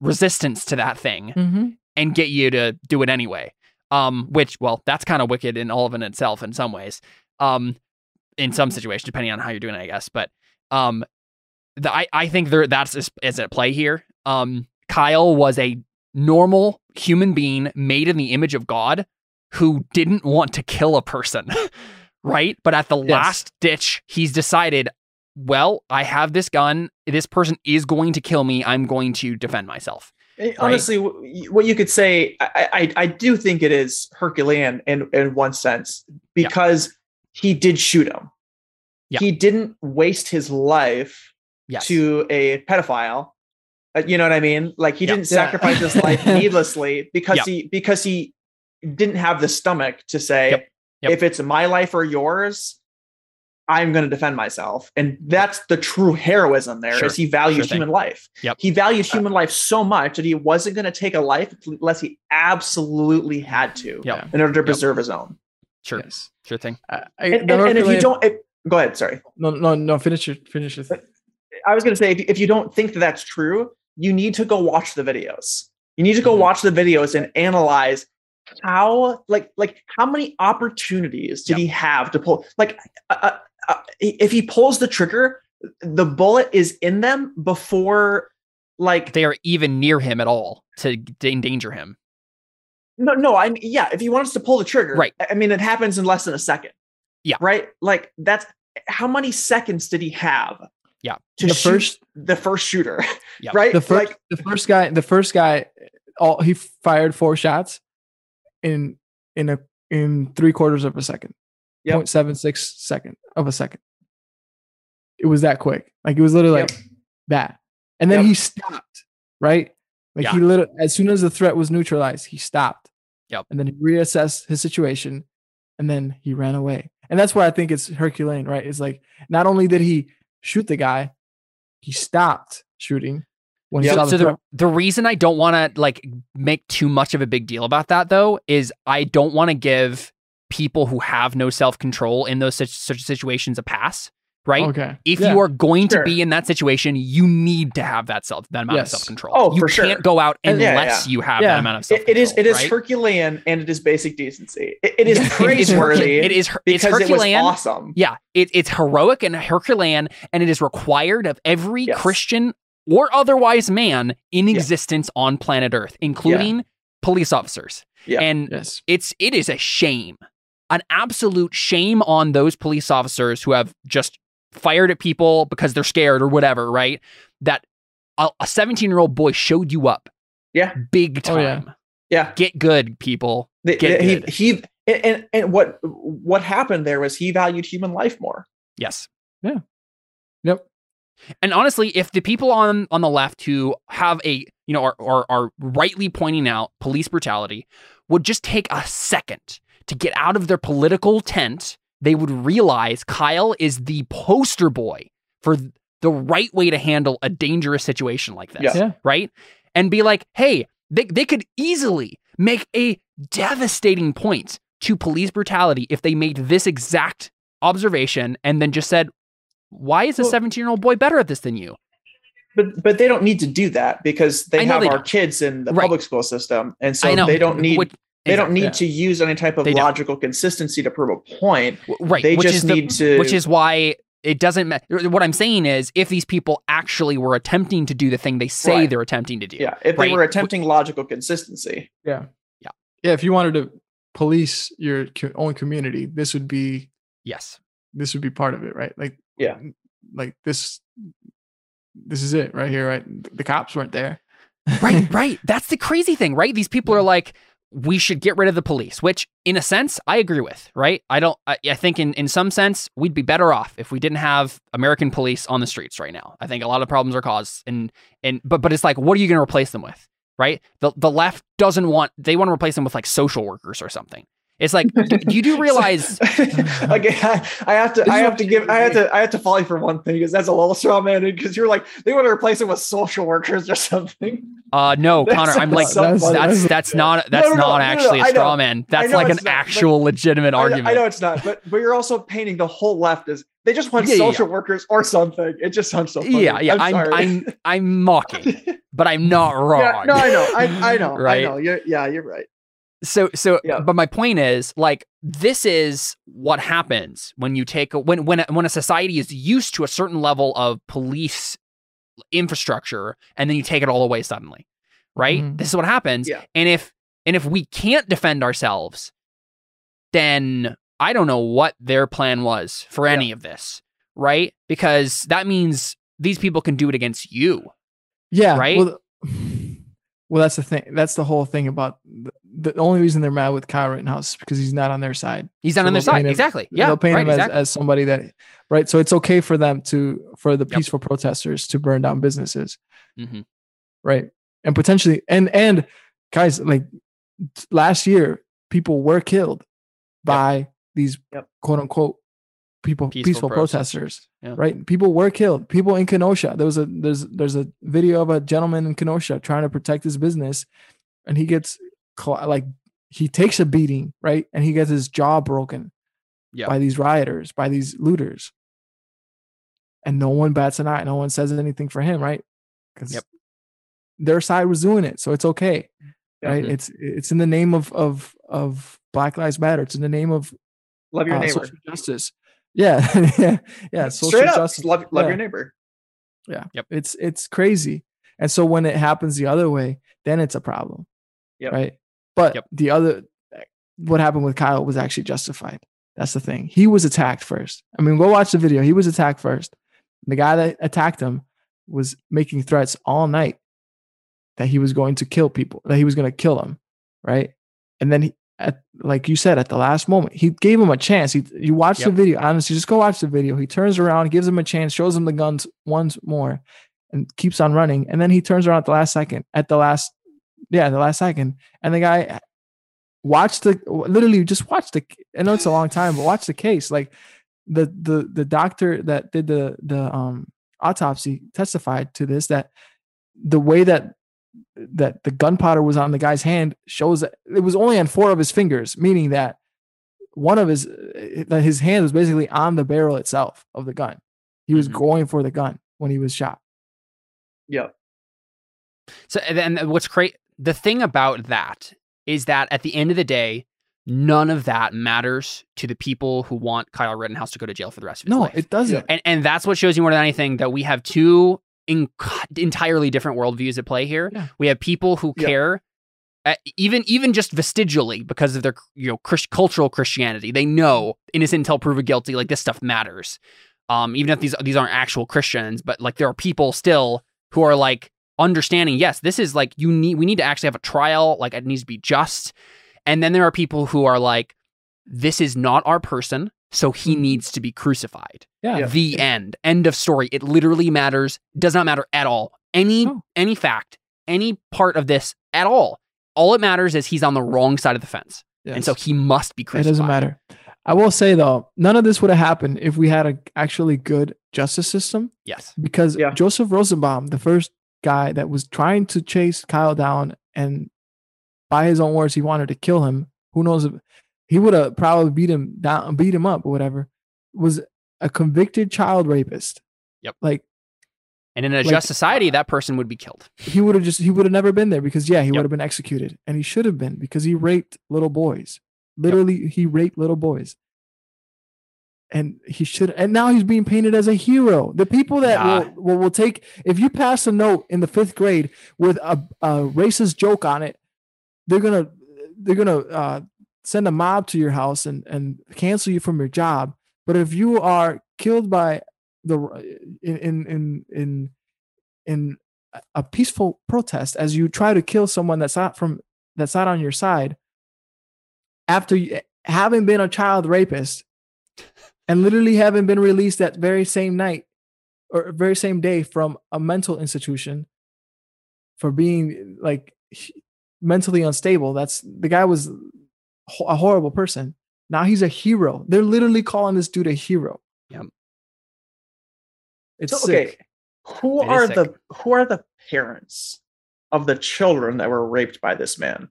resistance to that thing hmm and get you to do it anyway. Um, which, well, that's kind of wicked in all of it itself in some ways. Um, in some situations, depending on how you're doing it, I guess. But um, the, I I think there that's is, is at play here. Um, Kyle was a normal human being made in the image of God who didn't want to kill a person, right? But at the Yes. last ditch, he's decided, well, I have this gun. This person is going to kill me. I'm going to defend myself. Eh, Honestly, what you could say, I, I, I do think it is Herculean in, in one sense because he did shoot him. Yeah. He didn't waste his life Yes. to a pedophile. Uh, you know what I mean? Like he Yeah. didn't sacrifice his life needlessly because Yeah. he because he didn't have the stomach to say, Yep. Yep. if it's my life or yours, I'm going to defend myself. And that's the true heroism there is Sure. he values Sure human life. Yep. He valued human life so much that he wasn't going to take a life unless he absolutely had to Yep. in order to Yep. preserve his own. Sure. yes. Sure thing. I, I, And, the and- and if you don't, if, go ahead. Sorry. no, no, no, finish it, finish it. I was going to say, if, if you don't think that that's true, you need to go watch the videos. You need to go Mhm. watch the videos and analyze how, like, like how many opportunities did Yep. he have to pull? Like, uh, uh, if he pulls the trigger, the bullet is in them before, like, They are even near him at all to endanger him. no, no. I mean, yeah. If he wants to pull the trigger, Right. I- I mean, it happens in less than a second. Yeah. Right. Like that's how many seconds did he have? Yeah. To The shoot first- the first shooter. Yeah. Right. the first, like the first guy, the first guy, all he fired four shots in in a in three quarters of a second, Yep. 0.76 second of a second. It was that quick. Like it was literally Yep. like that, and then Yep. he stopped. Right. Like he literally, as soon as the threat was neutralized, he stopped. Yep. And then he reassessed his situation, and then he ran away. And that's why I think it's Herculean, right? It's like not only did he shoot the guy, he stopped shooting when he So, saw the so the, the reason I don't want to like make too much of a big deal about that though is I don't want to give people who have no self control in those such, such situations a pass. Right. Okay. If Yeah. you are going Sure. to be in that situation, you need to have that self that amount Yes. of self control. Oh, you for can't sure. go out And- yeah, unless yeah. you have that amount of self it, it is it is right? Herculean and it is basic decency. It, it is praiseworthy. It is Her- it's because it Herculean. awesome. Yeah, it, it's heroic and Herculean, and it is required of every Yes. Christian or otherwise man in existence on planet Earth, including police officers. Yeah. And Yes. it's it is a shame, an absolute shame on those police officers who have just fired at people because they're scared or whatever. Right? That a 17 year old boy showed you up. Yeah. big Oh, yeah. time. Yeah. Get good, people. The- Get he good. he and, and and what what happened there was he valued human life more. Yes. Yeah. Yep. And honestly, if the people on on the left who have a you know are, are are rightly pointing out police brutality would just take a second to get out of their political tent, they would realize Kyle is the poster boy for the right way to handle a dangerous situation like this. Yeah. Yeah. Right? And be like, hey, they, they could easily make a devastating point to police brutality if they made this exact observation and then just said, why is a Well- 17 year old boy better at this than you? But but they don't need to do that because they have they our don't. kids in the Right. public school system, and so they don't need Which- they don't need yeah. to use any type of They don't. logical consistency to prove a point. W- Right. They which just is the- need to- Which is why it doesn't matter. What I'm saying is, if these people actually were attempting to do the thing they say Right. they're attempting to do, Yeah, if right? they were attempting logical consistency. Yeah. Yeah. Yeah. If you wanted to police your co- own community, this would be yes, this would be part of it, right? Like Yeah. like this this is it right here. Right, the cops weren't there. right, right. That's the crazy thing, right? These people are like, we should get rid of the police, which in a sense I agree with, right? I don't I, I think in in some sense we'd be better off if we didn't have American police on the streets right now. I think a lot of problems are caused and and but but it's like what are you going to replace them with? Right? The the left doesn't want they want to replace them with like social workers or something. It's like do, you do realize like I, I have to I have to give I have to I have to follow you for one thing because that's a little straw man because you're like they want to replace it with social workers or something. Uh no, That's Connor, I'm like so that's that's that's not that's no, no, not no, actually a straw man. That's like an not, actual legitimate I argument. I know it's not, but but you're also painting the whole left as they just want Yeah, yeah, social workers or something. It just sounds so funny. yeah, yeah, I'm sorry. I'm I'm mocking, but I'm not wrong. Yeah, no, I know, I, I know, Right? I know. You're, yeah, you're right. So so Yeah. but my point is like this is what happens when you take a, when when a, when a society is used to a certain level of police infrastructure and then you take it all away suddenly right Mhm. this is what happens Yeah. and if and if we can't defend ourselves then i don't know what their plan was for any of this right because that means these people can do it against you Yeah. Right? Well, well, that's the thing. That's the whole thing about the, the only reason they're mad with Kyle Rittenhouse is because he's not on their side. he's not So on their side him- exactly yeah They'll paint right, him as, exactly. as somebody that, right? So it's okay for them to, for the Yep. peaceful protesters to burn down businesses, Mhm. right? And potentially, and, and guys, like last year, people were killed by these Yep. quote unquote people, Peaceful peaceful, protesters. protesters Yeah. right? People were killed. People in Kenosha. There was a there's there's a video of a gentleman in Kenosha trying to protect his business, and he gets like he takes a beating, right? And he gets his jaw broken Yeah. by these rioters, by these looters, and no one bats an eye. No one says anything for him, right? Because Yep. their side was doing it, so it's okay, right? Mhm. It's it's in the name of of of Black Lives Matter. It's in the name of Love your uh, neighbor. social justice. Yeah, yeah, yeah. Social Straight up, justice. love, love yeah. your neighbor. Yeah. Yep. It's it's crazy. And so when it happens the other way, then it's a problem. Yep. Right. But Yep. the other eh, what happened with Kyle was actually justified. That's the thing. He was attacked first. I mean, go watch the video. He was attacked first. The guy that attacked him was making threats all night that he was going to kill people, that he was going to kill them. Right. And then he, at, like you said, at the last moment, he gave him a chance. He, you watch the video. Honestly, just go watch the video. He turns around, gives him a chance, shows him the guns once more, and keeps on running. And then he turns around at the last second, at the last, yeah, the last second, and the guy watched the literally just watch the. I know it's a long time, but watch the case. Like the the the doctor that did the the um autopsy testified to this that the way that that the gunpowder was on the guy's hand shows that it was only on four of his fingers, meaning that one of his that his hand was basically on the barrel itself of the gun. He was Mhm. going for the gun when he was shot. Yeah. So and then what's great the thing about that is that at the end of the day, none of that matters to the people who want Kyle Rittenhouse to go to jail for the rest of his No, life. it doesn't. and and that's what shows you more than anything that we have two in, entirely different worldviews at play here. Yeah. We have people who Yeah. care. uh, even even just vestigially because of their you know Christ, cultural Christianity, they know innocent until proven guilty. Like this stuff matters, um, even if these these aren't actual Christians, but like there are people still who are like understanding. Yes, this is like you need. We need to actually have a trial. Like it needs to be just. And then there are people who are like, this is not our person, so he hmm. needs to be crucified. Yeah. Yeah. The end. End of story. It literally matters. Does not matter at all. Any No. any fact, any part of this at all. All it matters is he's on the wrong side of the fence, and so he must be crucified. it doesn't matter. I will say though, none of this would have happened if we had a actually good justice system. Yes. because Yeah. Joseph Rosenbaum, the first guy that was trying to chase Kyle down and by his own words, he wanted to kill him. Who knows if he would have probably beat him down, beat him up or whatever, was a convicted child rapist. Yep. Like And in a Like- just society, that person would be killed. he would have just he would have never been there because yeah, he Yep. would have been executed. And he should have been because he raped little boys. Literally, he raped little boys. And he should and now he's being painted as a hero. The people that Yeah. will, will will take if you pass a note in the fifth grade with a, a racist joke on it, they're gonna they're gonna uh, send a mob to your house and and cancel you from your job. But if you are killed by the in in in, in a- peaceful protest as you try to kill someone that's not from that's not on your side after you, having been a child rapist and literally having been released that very same night or very same day from a mental institution for being like mentally unstable that's the guy was a horrible person now he's a hero they're literally calling this dude a hero Yep. it's So, sick. okay, who It is are sick. the who are the parents of the children that were raped by this man?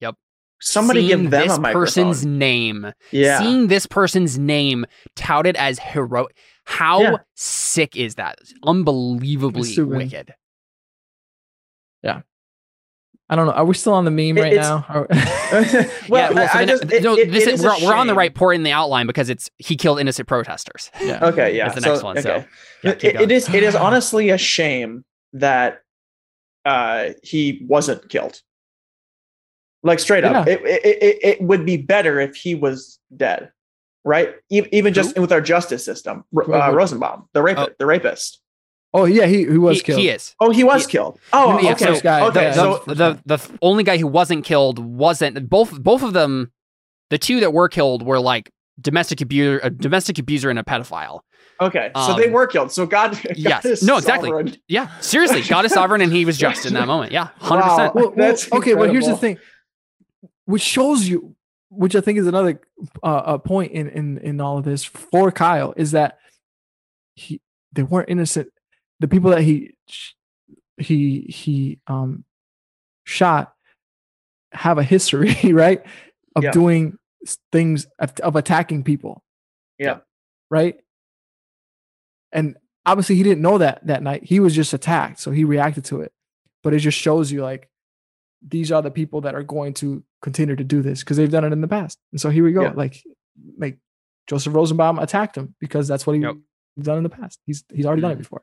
Yep. Somebody Seeing give them this a microphone. person's name. yeah. Seeing this person's name touted as heroic. How Yeah. sick is that? Unbelievably wicked. wicked. I don't know. Are we still on the meme right it's- now? Well, yeah, I, so I the- just it, no, it- this it is, is a we're, we're on the right point in the outline because it's he killed innocent protesters. yeah. Okay, yeah. That's the so- next one. So yeah, It- keep it- going. it is it is honestly a shame that uh he wasn't killed. Like straight up, Yeah. it, it, it it would be better if he was dead, right? E- Even just with our justice system, uh. Rosenbaum, the rapist, Oh. the rapist. Oh yeah, he, he was he, killed. he is. Oh, he was He- killed. Oh, Yeah, okay. so First guy, okay, yeah, so the, the the only guy who wasn't killed wasn't both both of them. The two that were killed were like domestic abuser, a domestic abuser, and a pedophile. okay, so they Um, were killed. So God, God yes. is No, exactly. sovereign. Yeah, seriously, God is sovereign, and he was just in that moment. Yeah, hundred Wow. percent. Well, well, That's okay, but here's the thing, which shows you, which I think is another uh, uh, point in in in all of this for Kyle is that he they weren't innocent. The people that he he he um shot have a history, right, of Yeah. doing things of, of attacking people. Yeah. Right. And obviously, he didn't know that that night. He was just attacked, so he reacted to it. But it just shows you like these are the people that are going to continue to do this because they've done it in the past. And so here we go. Yeah. Like, like Joseph Rosenbaum attacked him because that's what he, Yep. he's done in the past. He's he's already done it Mhm. before.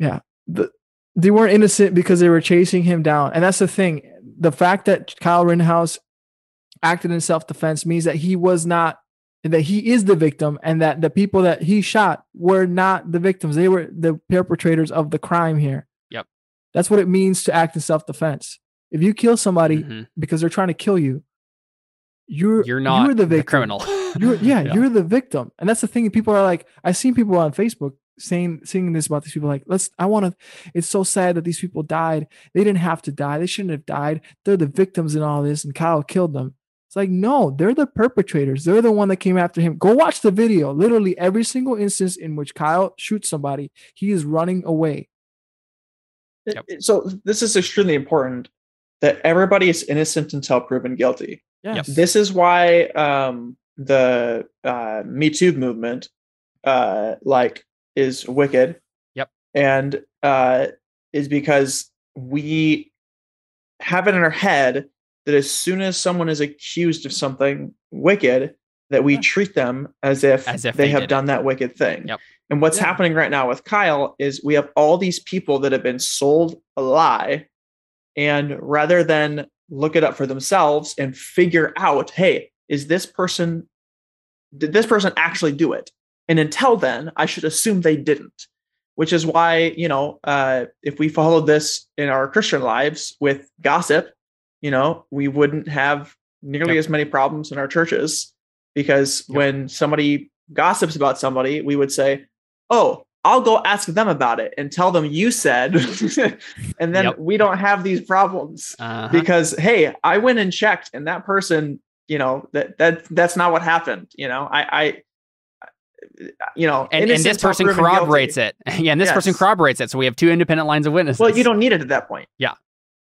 Yeah, the, they weren't innocent because they were chasing him down, and that's the thing. The fact that Kyle Rittenhouse acted in self defense means that he was not that he is the victim and that the people that he shot were not the victims they were the perpetrators of the crime here Yep. that's what it means to act in self defense if you kill somebody Mhm. because they're trying to kill you you're You're not you're the the, victim criminal. you're yeah, Yeah. you're the victim and that's the thing people are like i've seen people on facebook saying saying this about these people like let's i want to it's so sad that these people died. They didn't have to die. They shouldn't have died. They're the victims in all this and kyle killed them. It's like no they're the perpetrators. They're the one that came after him. Go watch the video. Literally every single instance in which kyle shoots somebody he is running away. Yep. So this is extremely important that everybody is innocent until proven guilty. yes. This is why um, the uh, Me Too movement, uh, like, is wicked. Yep. And uh, is because we have it in our head that as soon as someone is accused of something wicked, that we Yeah. treat them as if, As if they, they have did it. done that wicked thing. Yep. And what's Yeah. happening right now with Kyle is we have all these people that have been sold a lie. And rather than look it up for themselves and figure out, hey, is this person, did this person actually do it? And until then, I should assume they didn't, which is why, you know, uh, if we followed this in our Christian lives with gossip, you know, we wouldn't have nearly Yep. as many problems in our churches because Yep. when somebody gossips about somebody, we would say, oh, I'll go ask them about it and tell them you said, and then Yep. we don't have these problems Uh-huh. because hey, I went and checked, and that person, you know, that that that's not what happened. You know, I, I you know, and, and this person corroborates it. Yeah, and this person corroborates it. So we have two independent lines of witnesses. Well, you don't need it at that point. Yeah.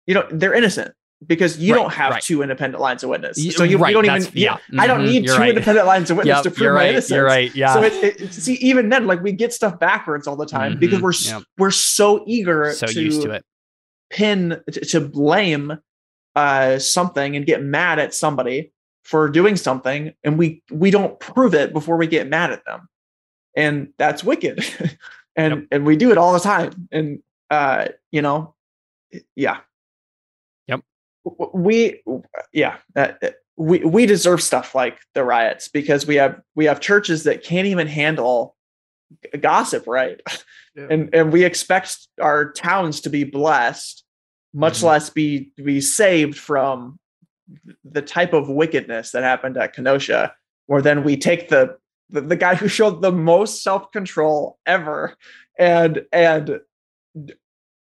you know, they're innocent because you Right, don't have right. two independent lines of witness. So you, right, you don't even. Yeah, yeah. I don't Mhm, need two independent lines of witness Yep, to prove you're my right. innocence. You're right. Yeah. So it, it, see, even then, like we get stuff backwards all the time because Mhm, we're yep. we're so eager so to, used to it. pin to, to blame uh, something and get mad at somebody for doing something, and we we don't prove it before we get mad at them, and that's wicked, and Yep. and we do it all the time, and uh, you know, yeah, Yep. We yeah uh, we we deserve stuff like the riots because we have we have churches that can't even handle gossip right and and we expect our towns to be blessed, much Mhm. less be be saved from the type of wickedness that happened at Kenosha, where then we take the the, the guy who showed the most self control ever, and and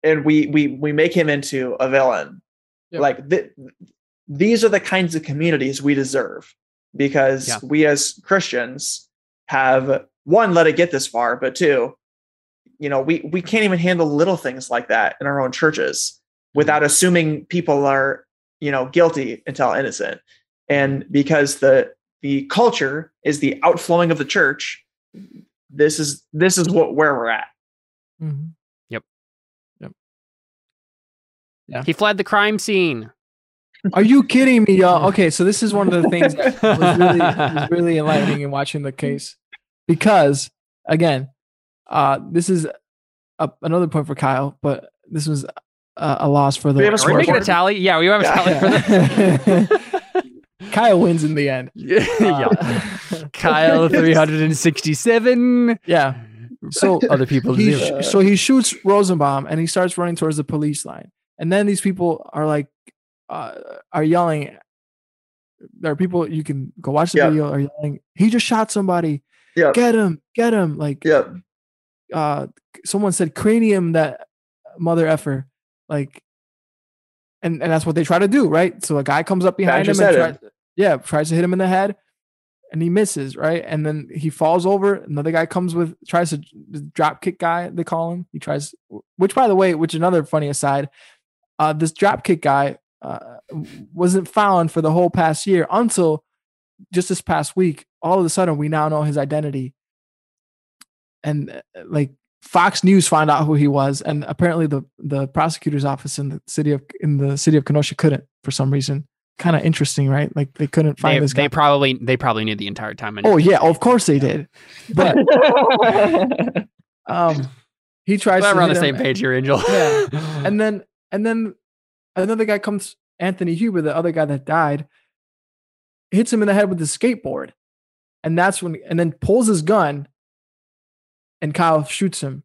and we we we make him into a villain. Yep. Like th- these are the kinds of communities we deserve because Yeah. we as Christians have one let it get this far, but two, you know, we we can't even handle little things like that in our own churches mm-hmm. without assuming people are you know guilty until innocent and because the the culture is the outflowing of the church this is this is what where we're at Mhm. He fled the crime scene. Are you kidding me, y'all? Okay, so this is one of the things that was really, was really enlightening in watching the case because, again, uh, this is a, another point for Kyle, but this was a, a loss for the. We have a Are we making a tally? Yeah, we have a Yeah. tally for this. Kyle wins in the end. yeah. Uh, Kyle 367. yeah. So Other people he zero. sh- so he shoots Rosenbaum and he starts running towards the police line. And then these people are like, uh, are yelling. There are people you can go watch the Yeah. video. Are yelling. He just shot somebody. yeah Get him! Get him! Like yeah uh someone said cranium that mother effer like and and that's what they try to do right? So a guy comes up behind him and tries, yeah tries to hit him in the head and he misses right? And then he falls over. Another guy comes with tries to drop kick guy they call him. He tries which by the way which another funny aside uh this drop kick guy uh wasn't found for the whole past year until just this past week. All of a sudden we now know his identity. And uh, like Fox News found out who he was, and apparently the the prosecutor's office in the city of in the city of Kenosha couldn't for some reason. Kind of interesting, right? Like they couldn't They, find this guy. they probably they probably knew the entire time. And oh yeah, of course they did. But um, he tries Glad to we're on the same him, page here, Angel. Yeah. and then and then another guy comes, Anthony Huber, the other guy that died, hits him in the head with his skateboard, and that's when and then pulls his gun, and Kyle shoots him,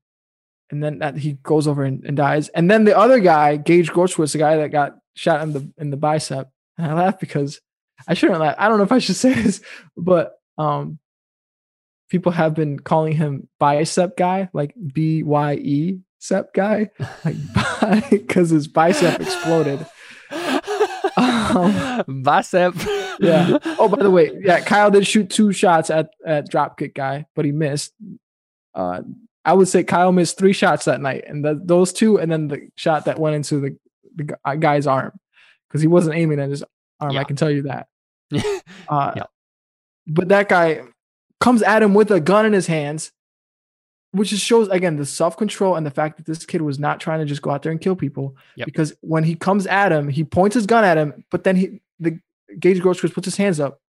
and then that he goes over and, and dies, and then the other guy, Gaige Grosskreutz, the guy that got shot in the in the bicep, and I laugh because I shouldn't laugh. I don't know if I should say this, but um. People have been calling him bicep guy, like B Y E sep guy, like because his bicep exploded. Um, Bicep. yeah. Oh, by the way, yeah, Kyle did shoot two shots at at dropkick guy, but he missed. Uh, I would say Kyle missed three shots that night, and the, those two, and then the shot that went into the the uh, guy's arm because he wasn't aiming at his arm. Yeah. I can tell you that. Uh, Yeah. But that guy comes at him with a gun in his hands, which just shows again the self control and the fact that this kid was not trying to just go out there and kill people. Yep. Because when he comes at him, he points his gun at him, but then he the Gaige Grosskreutz puts his hands up.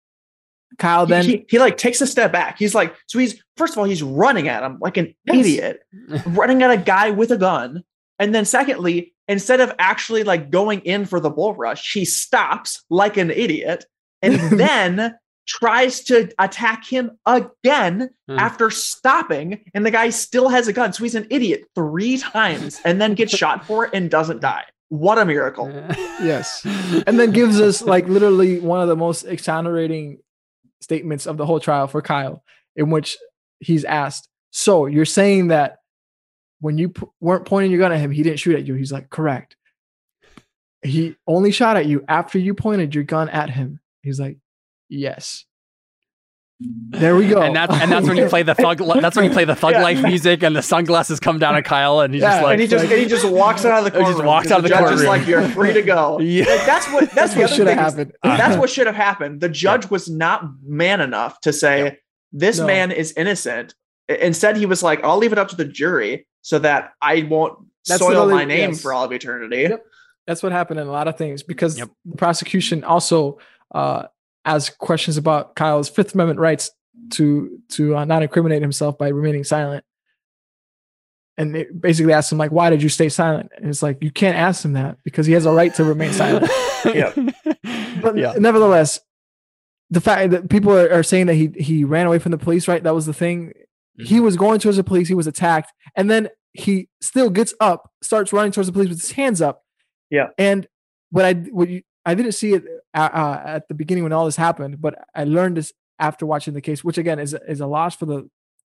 Kyle then he, he like takes a step back. He's like so he's first of all he's running at him like an Yes. idiot running at a guy with a gun. And then secondly instead of actually like going in for the bull rush he stops like an idiot and then tries to attack him again Hmm. after stopping. And the guy still has a gun. So he's an idiot three times and then gets shot for it and doesn't die. What a miracle. Yes, and then gives us like literally one of the most exonerating statements of the whole trial for Kyle, in which he's asked, "So you're saying that when you p- weren't pointing your gun at him, he didn't shoot at you?" He's like, "Correct." He only shot at you after you pointed your gun at him. He's like, "Yes." There we go. And that's and that's when you play the thug. That's when you play the thug Yeah. life music, and the sunglasses come down on Kyle, and he's just like, and he just and he just walks out of the courtroom. He just walks out of the judge is like you're free to go. Yeah. Like, that's what that's, That's what should have thing is- happened. That's what should have happened. The judge was not man enough to say this No. man is innocent. Instead, he was like, "I'll leave it up to the jury so that I won't That's soil my name yes. for all of eternity." Yep. That's what happened in a lot of things because Yep. the prosecution also uh, asked questions about Kyle's Fifth Amendment rights to to uh, not incriminate himself by remaining silent. And it basically asked him like, "Why did you stay silent?" And it's like you can't ask him that because he has a right to remain silent. Yeah. But yeah. nevertheless, the fact that people are, are saying that he he ran away from the police, right? That was the thing. He was going towards the police. He was attacked, and then he still gets up, starts running towards the police with his hands up. Yeah. And what I what you I didn't see it uh, uh, at the beginning when all this happened, but I learned this after watching the case, which again is a- is a loss for the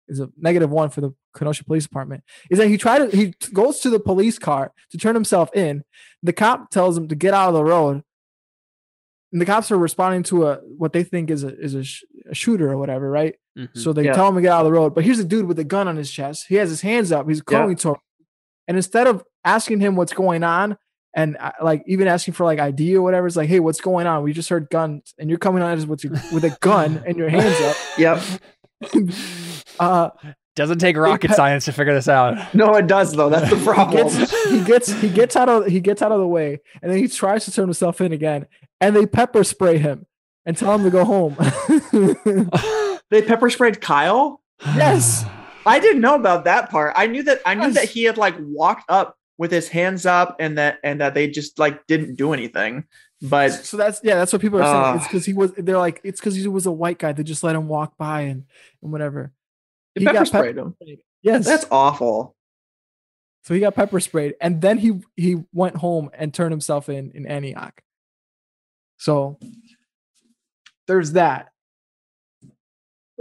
is a negative one for the Kenosha Police Department. Is that he tried to he goes to the police car to turn himself in. The cop tells him to get out of the road. And the cops are responding to a what they think is a is a, sh- a shooter or whatever, right? Mhm. So they Yeah. tell him to get out of the road. But here's a dude with a gun on his chest. He has his hands up. He's Yeah. to him. And instead of asking him what's going on and uh, like even asking for like ID or whatever, it's like, hey, what's going on? We just heard guns and you're coming on us with, your- with a gun and your hands up. Yep. Uh, Doesn't take rocket pe- science to figure this out. No, it does though. That's the he problem. gets he gets he gets out of he gets out of the way and then he tries to turn himself in again and they pepper spray him and tell him to go home. they pepper sprayed Kyle. yes. I didn't know about that part. I knew that I knew that he had like walked up with his hands up and that and that they just like didn't do anything. But So that's yeah, that's what people are saying. It's Ah. because he was they're like it's because he was a white guy. They just let him walk by and, and whatever. they He pepper got sprayed pep- him. Yes. That's awful. so he got pepper sprayed and then he he went home and turned himself in in Antioch. So there's that.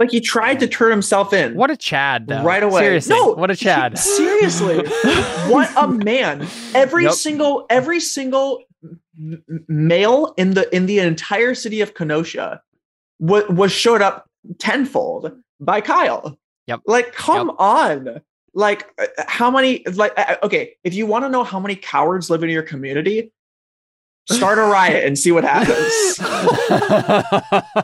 Like he tried to turn himself in. What a Chad, though. right away. Seriously, No, what a he- Chad. seriously, what a man! Every Yep. single, every single m- m- male in the in the entire city of Kenosha was was showed up tenfold by Kyle. Yep. Like, come on. Like, uh, how many? Like, uh, okay, if you want to know how many cowards live in your community, start a riot and see what happens.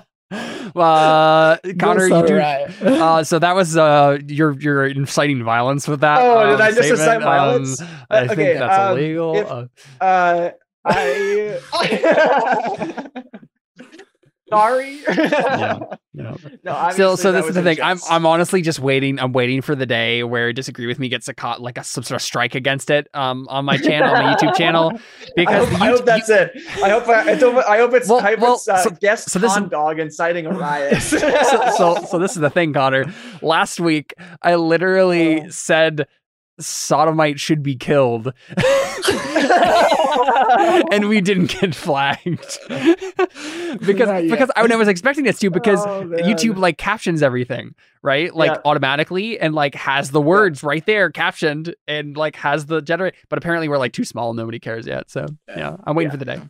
uh, Connor, you do, riot. uh, so that was uh, you're you're inciting violence with that. Oh, did um, I just incite violence? Um, I Uh, think that's um, illegal. if- Uh, Uh, I. Sorry. yeah. No, Still, so this is the thing. I'm. I'm honestly just waiting. I'm waiting for the day where disagree with me gets a caught like a some sort of strike against it um on my channel, on my YouTube channel, I because hope, the I hope YouTube- that's it. I hope I, I hope I hope it's, Well- I hope well, it's uh, so- guest so this is- dog inciting a riot. so, so so this is the thing, Connor. Last week I literally Oh. said sodomite should be killed. and we didn't get flagged. because because I, was expecting this to because Oh. YouTube like captions everything, right? Like Yeah. automatically and like has the words right there captioned and like has the generate but apparently we're like too small and nobody cares yet. So yeah, I'm waiting Yeah. for the day.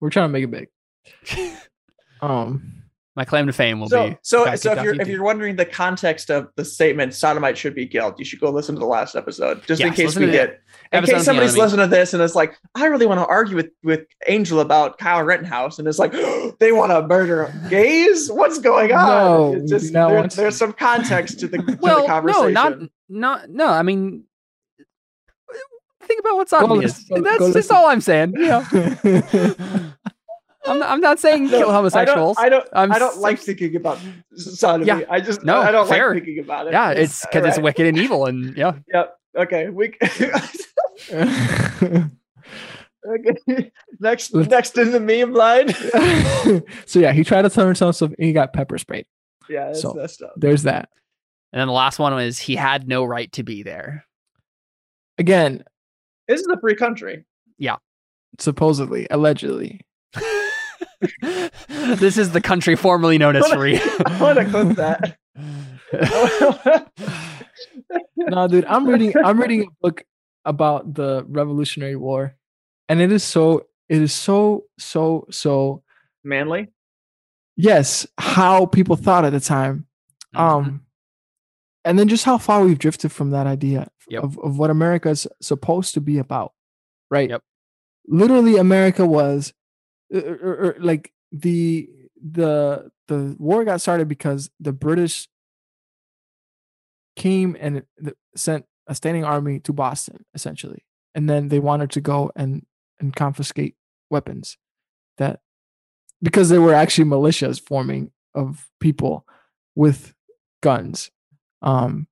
We're trying to make it big. Um My claim to fame will so be so got so if off you're if you're wondering the context of the statement sodomite should be killed, you should go listen to the last episode just in case we to the did. In episode on case somebody's listening to this and it's like, I really want to argue with with Angel about Kyle Rittenhouse, and it's like they want to murder gays. What's going on? No, It's just, do not there- want there's some context to the, to the well, no, not not no. I mean, think about what Go sodomy go- That's go just listen. all I'm saying. Yeah, I'm not, I'm not saying No, kill homosexuals. I don't. I don't, I don't s- like thinking about sodomy. Yeah. I just No, I don't fair. like thinking about it. yeah, it's because it's wicked and evil, and yeah. Yep. Okay. We. okay. Next. Next in the meme line. so yeah, he tried to turn himself and he got pepper sprayed. yeah. That's So- messed up. There's that. And then the last one was he had no right to be there. Again, This is a free country. Yeah. Supposedly, allegedly. this is the country formerly known as free. I want to clip that. no, dude, I'm reading I'm reading a book about the Revolutionary War, and it is so it is so so so Manly. yes how people thought at the time, um, and then just how far we've drifted from that idea Yep. of of what America is supposed to be about, right? Yep. Literally, America was uh, uh, uh, like the the the war got started because the British came and sent a standing army to Boston, essentially, and then they wanted to go and and confiscate weapons that because there were actually militias forming of people with guns, um,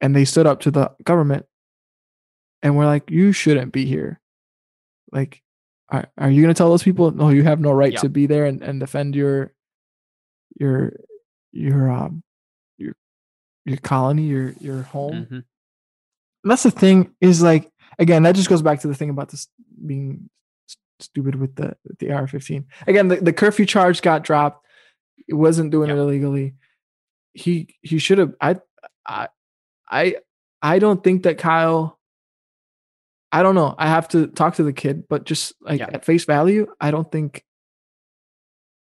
and they stood up to the government and were like, "You shouldn't be here." Like, are, are you going to tell those people, no, you have no right Yeah. to be there and, and defend your your your um your your colony, your your home? Mhm. that's the thing is like again that just goes back to the thing about this being stupid with the with the AR-15. Again, the, the curfew charge got dropped. It wasn't doing it illegally. He he should have. I I I I don't think that Kyle. I don't know. I have to talk to the kid, but just like Yeah. at face value, I don't think.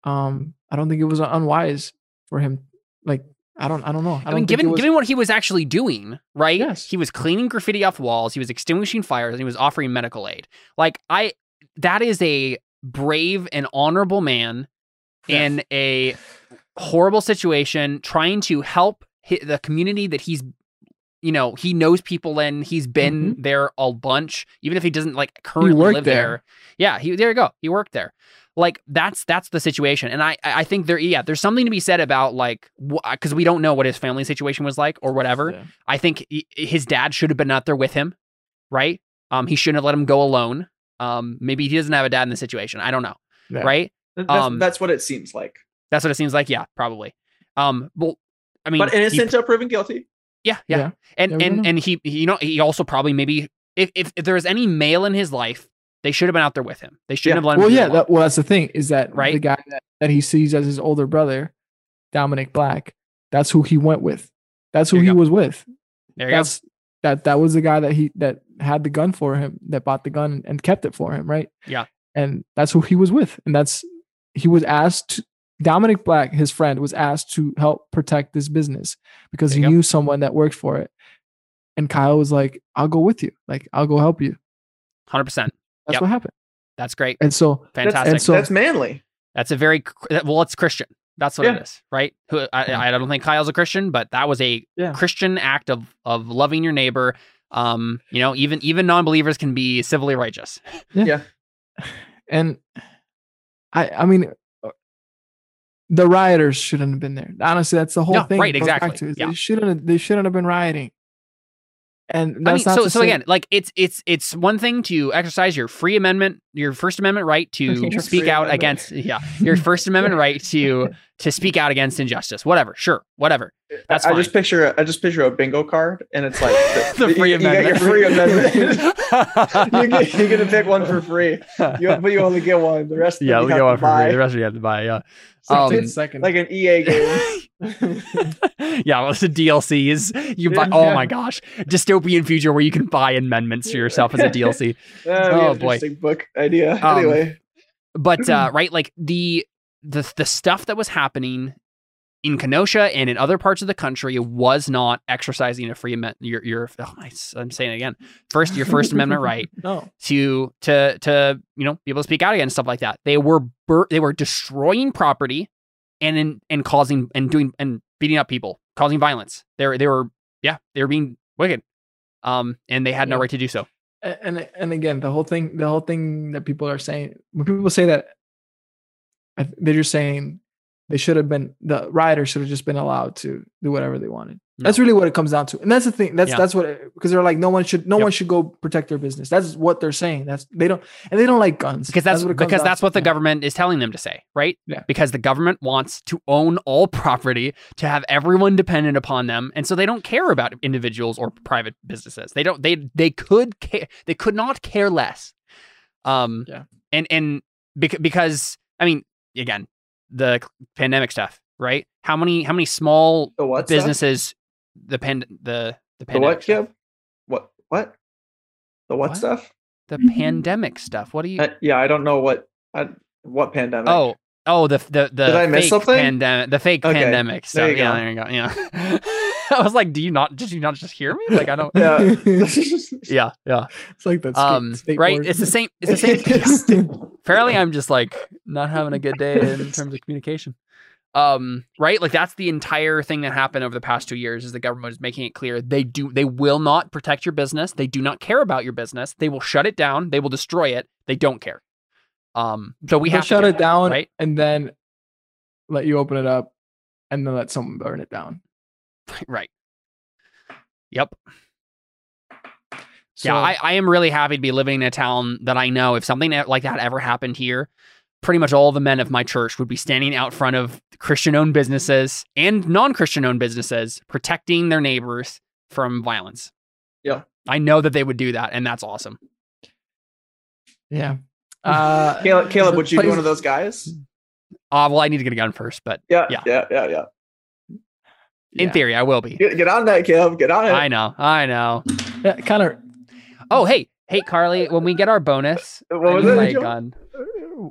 Um, I don't think it was unwise for him. Like I don't. I don't know. I, I, mean, given was, given what he was actually doing, right? Yes. He was cleaning graffiti off walls. He was extinguishing fires, and he was offering medical aid. Like I, that is a brave and honorable man in a horrible situation, trying to help the community that he's. You know, he knows people and He's been there a bunch, even if he doesn't like currently Mm-hmm. live there. there. Yeah, he there you go. He worked there like that's that's the situation and i i think there yeah there's something to be said about like because we don't know what his family situation was like or whatever Yeah. i think he- his dad should have been out there with him right um he shouldn't have let him go alone um maybe he doesn't have a dad in the situation i don't know Yeah. right That's, Um, that's what it seems like. that's what it seems like yeah probably um well i mean but he- innocent until proven guilty. Yeah, yeah. Yeah. And Yeah, and and he, he you know he also probably maybe if, if if there was any male in his life, they should have been out there with him. They shouldn't Yeah. have let him. Well, yeah. That, well, that's the thing is that right? the guy that, that he sees as his older brother, Dominic Black, that's who he went with. That's who he go. was with. there you go. That that was the guy that he that had the gun for him, that bought the gun and kept it for him, right? Yeah. And that's who he was with. And that's he was asked Dominic Black, his friend, was asked to help protect this business because he go. knew someone that worked for it. And Kyle was like, I'll go with you. Like, I'll go help you. Hundred percent. That's Yep. what happened. That's great. And so Fantastic. and so- That's manly. That's a very well. It's Christian. That's what Yeah. it is, right? Who I, I don't think Kyle's a Christian, but that was a Yeah. Christian act of of loving your neighbor. Um, you know, even even non-believers can be civilly righteous. Yeah. And I I mean the rioters shouldn't have been there. Honestly, that's the whole No, thing. right, it goes back exactly, to, yeah. They shouldn't have, they shouldn't have been rioting. And I mean, not so so say- again, like it's it's it's one thing to exercise your free amendment, your First Amendment right to speak out amendment. against yeah, your First Amendment right to to speak out against injustice. Whatever, sure, whatever. That's I fine. just picture I just picture a bingo card, and it's like the free you, you got amendment. your free amendment. you get, you're gonna pick one for free, you, but you only get one. The rest of yeah, we you go have on to for buy. free. The rest of you have to buy. Yeah. Like, Um, ten seconds. like an EA game. yeah, well, it's the DLCs. You buy. Oh my gosh, dystopian future where you can buy amendments for yourself as a DLC. That'd Oh, an boy. interesting book idea. Um, anyway, But uh, right, like the the the stuff that was happening in Kenosha and in other parts of the country was not exercising a free amendment. Your your oh, I'm saying it again. First, your First Amendment right no. to to to you know be able to speak out against stuff like that. They were bur- they were destroying property and in, and causing and doing and beating up people, causing violence. They were they were yeah they were being wicked, um, and they had no right to do so. And and again the whole thing the whole thing that people are saying when people say that they're just saying they should have been the rioters should have just been allowed to do whatever they wanted that's really what it comes down to and that's the thing that's Yeah. that's what because they're like no one should no Yep. one should go protect their business that's what they're saying that's they don't and they don't like guns because that's, what because that's to. what the Yeah. government is telling them to say, right? Yeah. Because the government wants to own all property, to have everyone dependent upon them, and so they don't care about individuals or private businesses. They don't. They they could care. They could not care less. Um. Yeah. And and bec- because I mean, again, the pandemic stuff, right? How many how many small the what stuff? businesses the pand the the The pandemic what, stuff, What? What? The what, What? stuff? the pandemic stuff. What do you? Uh, yeah, I don't know what. I, what pandemic? Oh, oh, the the the Did I miss fake something? pandemic, the fake Okay, pandemic there stuff. you Yeah, go. there you go. Yeah, I was like, do you not? Did you not just hear me? Like, I don't. yeah. Yeah, yeah. it's like that state- Um, state right. board. It's the same. It's the same. Apparently, I'm just like not having a good day in terms of communication. Um, right. Like that's the entire thing that happened over the past two years. Is the government is making it clear they do they will not protect your business. They do not care about your business. They will shut it down. They will destroy it. They don't care. Um, so we They'll have to shut care, it down right? and then let you open it up and then let someone burn it down Right. Yep. so, yeah, I, I am really happy to be living in a town that I know if something like that ever happened here, pretty much all the men of my church would be standing out front of Christian owned businesses and non Christian owned businesses, protecting their neighbors from violence. Yeah. I know that they would do that, and that's awesome. Yeah. Uh, Caleb, Caleb, would you be one of those guys? Uh, well, I need to get a gun first, but Yeah, Yeah. yeah, yeah, yeah. In Yeah. theory, I will be. Get, get on that, Caleb. Get on it. I know, I know. Yeah, Connor, Oh, hey, hey, Carly, when we get our bonus, What I was it, my Joe? gun.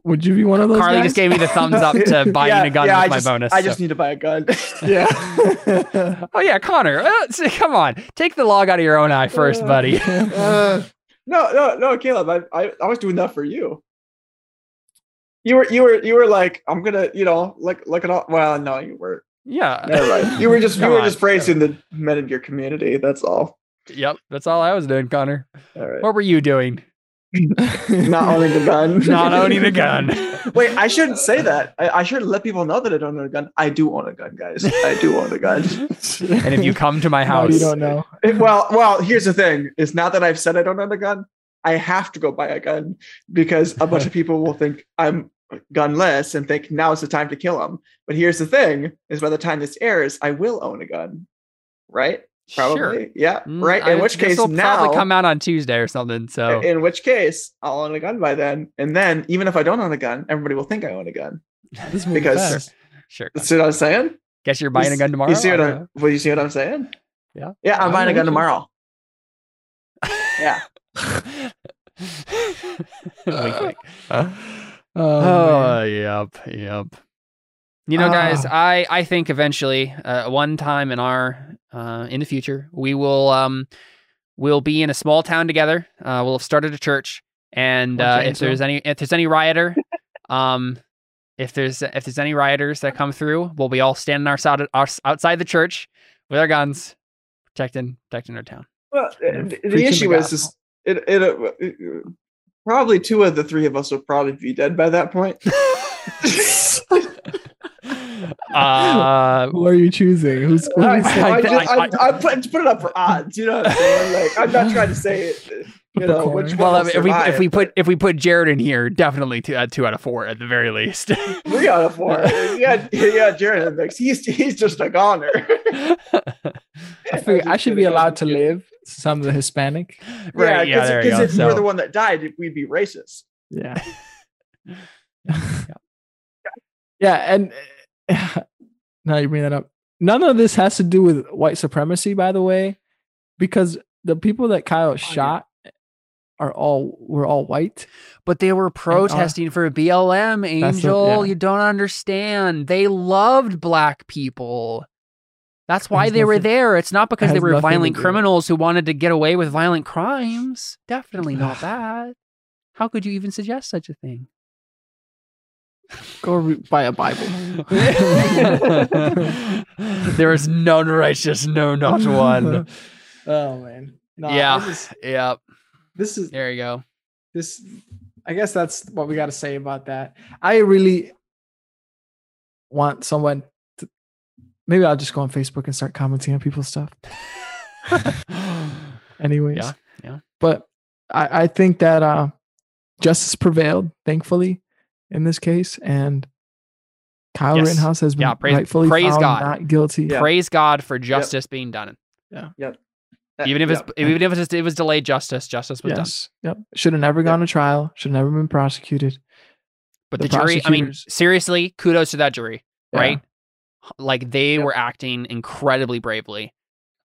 would you be one of those? Carly guys? just gave me the thumbs up to buying yeah, a gun yeah, with I my just, bonus. I so- just need to buy a gun. Yeah. Oh yeah, Connor. uh, s- come on, take the log out of your own eye first, buddy. Uh, no, no, no, Caleb. I, I, I was doing that for you. You were, you were, you were like, I'm gonna, you know, like look at all. Well, no, you were. Yeah. Never mind. You were just, you were just praising the men in your community. That's all. Yep, that's all I was doing, Connor. All right. What were you doing? Not owning a gun. Not owning a gun. Wait, I shouldn't say that. I, I should let people know that I don't own a gun. I do own a gun, guys. I do own a gun. And if you come to my No, house, you don't know. It- well, well, here's the thing: is not that I've said I don't own a gun, I have to go buy a gun because a bunch of people will think I'm gunless and think now is the time to kill him. But here's the thing: is by the time this airs, I will own a gun, right? Probably, Sure. yeah, Mm, right. I- In which this case, will now probably come out on Tuesday or something. So in which case, I'll own a gun by then. And then, even if I don't own a gun, everybody will think I own a gun. This movie Because- fast. sure. See what I'm saying? Guess you're buying a gun tomorrow. You see what I I'm? don't. Well, you see what I'm saying? Yeah. Yeah, I'm I'm buying a gun tomorrow. Yeah. Wink, wink. Oh, Oh, yep, yep. You know, guys, Ah. I I think eventually, uh, one time in our uh, in the future, we will um we'll be in a small town together. Uh, we'll have started a church, and uh, if there's any if there's any rioter, um, if there's if there's any rioters that come through, we'll be all standing outside outside the church with our guns, protecting protecting our town. Well, Yeah, the, the preaching the issue is, gospel. is it, it, uh, it- probably two of the three of us will probably be dead by that point. Uh, Who are you choosing? Who's, who I, is it? I, I- just, I, I- I, put, to put it up for odds. You know what I'm saying? Like I'm not trying to say it. You know which well, I mean, if we if we put if we put Jared in here, definitely two, uh, two out of four at the very least. three out of four. Yeah, yeah, Jared in the mix. He's he's just a goner. I figure I should be allowed to live. Some I'm the Hispanic. right? Yeah, because go. if you were the one that died, we'd be racist. Yeah. yeah, and now you bring that up. None of this has to do with white supremacy, by the way, because the people that Kyle shot are all were all white. But they were uh, protesting for BLM, Angel. yeah. You don't understand. They loved black people. That's why they were there. It's not because they were violent criminals who wanted to get away with violent crimes. Definitely not that. How could you even suggest such a thing? Go re- buy a Bible. there is none righteous, no, not one. oh man. No, Yeah. Just- Yep. This is There you go. this i guess that's what we got to say about that i really want someone to maybe i'll just go on facebook and start commenting on people's stuff anyways Yeah, yeah. but i i think that uh justice prevailed thankfully in this case and kyle Yes. rittenhouse has been Yeah, praise- rightfully praise found God. not guilty Yeah. Praise God for justice being done. Even if it's even if it's, just, it was delayed justice, justice was done. yes yep should have never gone to trial should have never been prosecuted But The the, jury, I mean, seriously, kudos to that jury, Yeah. right? Like they Yep. were acting incredibly bravely.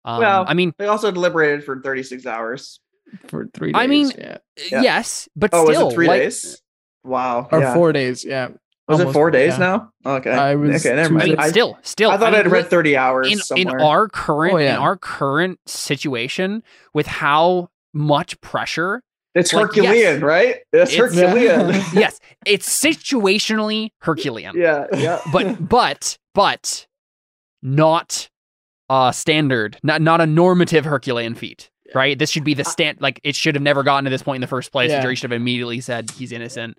Um, Well, I mean, They also deliberated for 36 hours. for three days I mean, yeah Yeah. yes, but Oh, still, was it three like, days? Wow. or yeah. four days yeah Was it four days yeah. now? Okay. I was okay, never I mind. mean, still, still. I thought I I'd mean, read 30 hours in in our current Oh, yeah. in our current situation with how much pressure. it's like, Herculean, yes. right? It's, It's- Herculean. yes, it's situationally Herculean. yeah, yeah. but but but not uh standard not not a normative herculean feat right this should be the stand like it should have never gotten to this point in the first place Yeah. the jury should have immediately said he's innocent.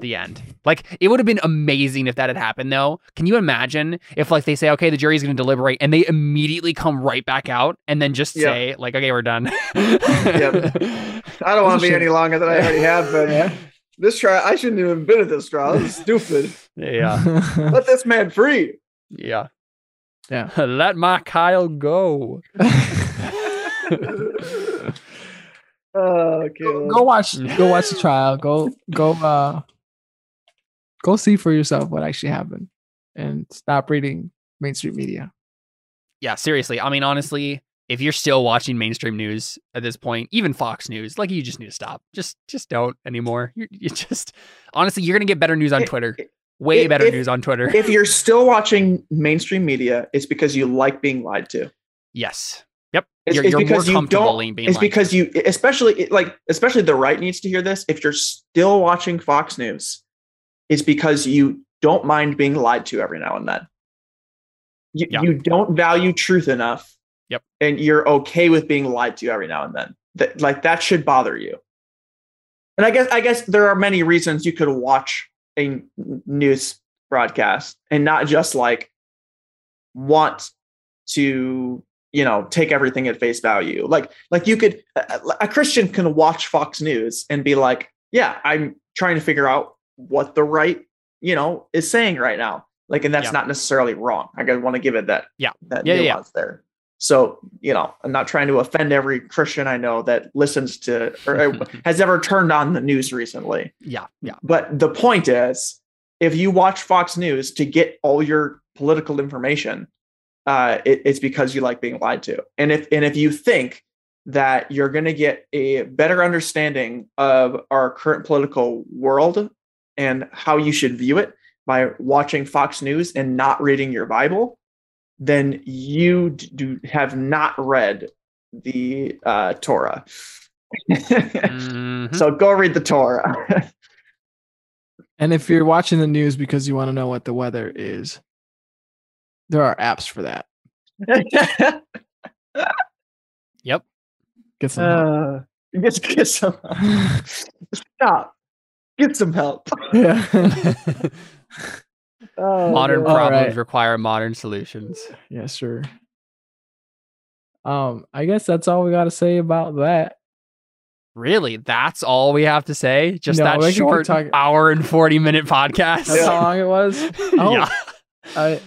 The end like it would have been amazing if that had happened though can you imagine if like they say okay the jury's going to deliberate and they immediately come right back out and then just Yeah. say like okay we're done I don't want to be any longer than I already have been. This trial, I shouldn't even have been at this trial. This is stupid. yeah Let this man free. yeah Yeah. let my kyle go Oh, okay. Go, go watch. Go watch the trial. Go go. uh Go see for yourself what actually happened, and stop reading mainstream media. Yeah, seriously. I mean, honestly, if you're still watching mainstream news at this point, even Fox News, like you just need to stop. Just just don't anymore. You, you just honestly, you're gonna get better news on Twitter. Way if- better if- news on Twitter. If you're still watching mainstream media, it's because you like being lied to. yes. Yep. It's, you're it's you're more because you comfortable don't. being being It's lied because you, especially like, especially the right needs to hear this. If you're still watching Fox News, it's because you don't mind being lied to every now and then. You, Yeah. you don't value truth enough. Yep. And you're okay with being lied to every now and then. That like that should bother you. And I guess I guess there are many reasons you could watch a news broadcast and not just like want to you know take everything at face value like like you could a, a christian can watch fox news and be like yeah i'm trying to figure out what the right you know is saying right now like and that's Yeah. not necessarily wrong i want to give it that Yeah. that Yeah, yeah, yeah. nuance there so you know i'm not trying to offend every christian i know that listens to or has ever turned on the news recently Yeah. Yeah. but the point is, if you watch Fox News to get all your political information, uh, it, it's because you like being lied to. And if and if you think that you're going to get a better understanding of our current political world and how you should view it by watching Fox News and not reading your Bible, then you do have not read the uh, Torah. Mhm. so go read the Torah. And if you're watching the news because you want to know what the weather is, there are apps for that. Yep. Get some. help. Uh, get, get some stop. Get some help. yeah. Oh, modern God. Problems right. require modern solutions. yeah, sure. Um, I guess that's all we got to say about that. Really? That's all we have to say? Just No, that we can keep short talking- hour and 40 minute podcast? That's how long it was. Oh, yeah. I,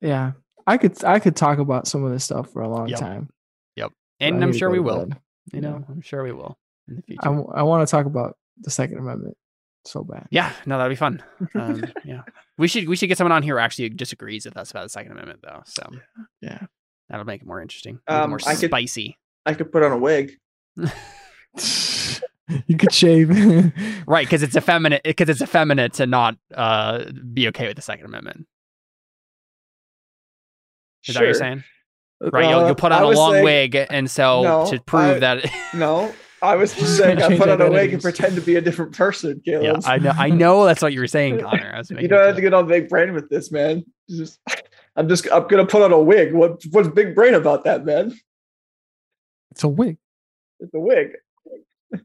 yeah. I could I could talk about some of this stuff for a long Yep. time. Yep, and I I'm sure we will. bed. You know, I'm sure we will in the future. I, I want to talk about the Second Amendment so bad. yeah, no, that'd be fun. Um, yeah, we should we should get someone on here who actually disagrees with us about the Second Amendment, though. So Yeah. that'll make it more interesting, Um, more I could- spicy. I could put on a wig. you could shave. Right, because it's effeminate. Because it's effeminate to not uh, be okay with the Second Amendment. Is that what you're saying? Right, you'll, Uh, you'll put on a long saying- wig, and so No, to prove I- that. No, I was just saying I put on a wig and pretend to be a different person, yeah, I know. I know that's what you were saying, Connor. I was you don't have to get on big brain with this, man. Just, I'm just I'm gonna put on a wig. What what's big brain about that, man? it's a wig. It's a wig.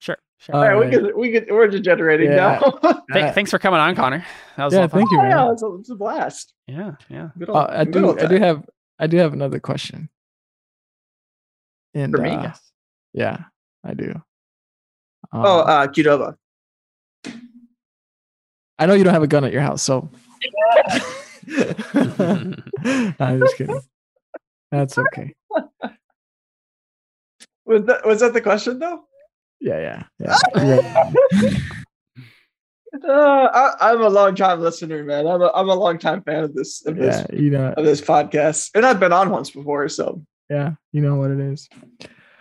Sure, sure. All All right, we can we can we're degenerating Yeah. now. Th- thanks for coming on, Connor. That was a Yeah, of fun. thank you, man. yeah, it's a, it's a blast. Yeah, yeah. Good Uh, I do. I do have. I do have another question. And For me? uh, Yes. yeah, I do. Oh, Um, uh, Qdoba. I know you don't have a gun at your house, so. I'm just kidding. That's okay. Was that was that the question though? Yeah, yeah, yeah. yeah. Uh, I, I'm a long time listener, man. I'm a I'm a long time fan of this of this you know, of this podcast, and I've been on once before. So yeah, you know what it is.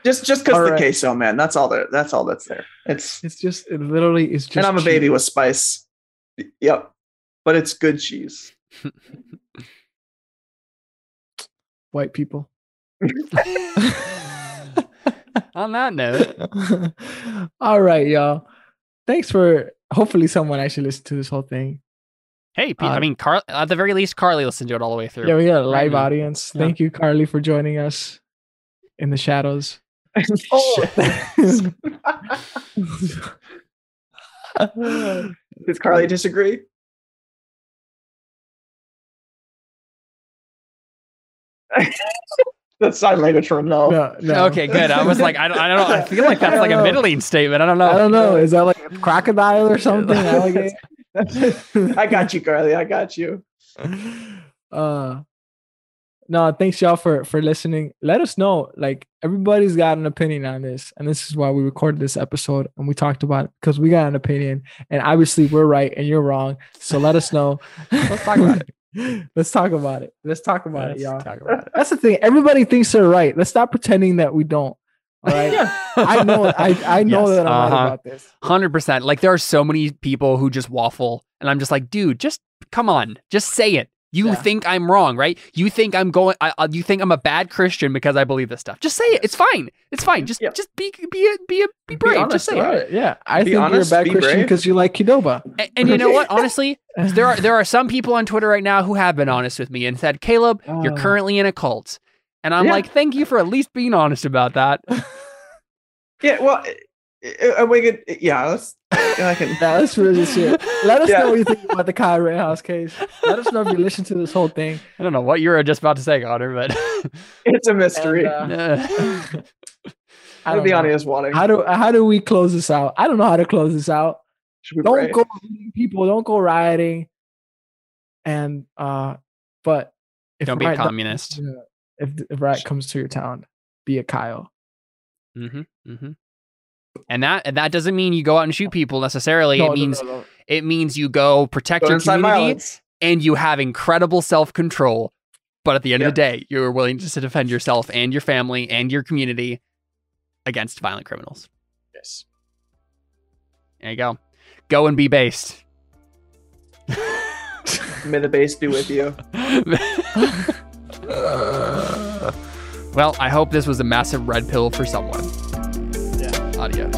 just just because the right. queso, man. That's all there. That's all that's there. It's It's just, it literally is just. and I'm a cheese. baby with spice. Yep, but it's good cheese. white people. On that note, All right, y'all. Thanks for. Hopefully, someone actually listened to this whole thing. Hey, Pete, Uh, I mean, Car- at the very least, Carly listened to it all the way through. Yeah, we got a Right live now. audience. Yeah. Thank you, Carly, for joining us in the shadows. Oh. Does Carly disagree? That's sign language for a no. no, no. Okay, good. I was like, I don't, I don't know. I feel like that's like a know. middling statement. I don't know. I don't know. Is that like a crocodile or something? Alligator? I got you, Carly. I got you. uh, no, thanks y'all for for listening. Let us know. Like everybody's got an opinion on this, and this is why we recorded this episode and we talked about it because we got an opinion, and obviously we're right and you're wrong. So let us know. Let's talk about it. Let's talk about it. Let's talk about Let's it, y'all. talk about it. That's the thing. Everybody thinks they're right. Let's stop pretending that we don't. All right. I know. I I know Yes, that I'm uh-huh. right about this. Hundred percent. Like there are so many people who just waffle, and I'm just like, dude, just come on, just say it. You Yeah. think I'm wrong, right? You think I'm going. I, I- you think I'm a bad Christian because I believe this stuff. Just say it. It's fine. It's fine. Just, Yeah. just be, be, a, be, a, be brave. honest just say about it. it. Yeah, I Be think honest, you're a bad Christian because you like Qdoba. And, and you know what? Honestly, there are there are some people on Twitter right now who have been honest with me and said, Caleb, you're Oh. currently in a cult. And I'm Yeah. like, thank you for at least being honest about that. Yeah, well, we could. Yeah, let's. I can. Now let's really just hear. Let us Yeah. know what you think about the Kyle Rittenhouse case. Let us know if you listen to this whole thing. I don't know what you were just about to say, Connor, but It's a mystery. And, uh, I to don't be know. honest, wanting. How do how do we close this out? I don't know how to close this out. Don't pray? go people. Don't go rioting. And uh, but if don't be a riot- communist. yeah, if if riot comes to your town, be a Kyle. hmm hmm And that and that doesn't mean you go out and shoot people necessarily. No, it no, means no, it means you go protect Go your community and you have incredible self control. But at the end Yeah. of the day, you're willing to defend yourself and your family and your community against violent criminals. Yes. There you go. Go and be based. May the base be with you. well, I hope this was a massive red pill for someone. Yeah. Adios.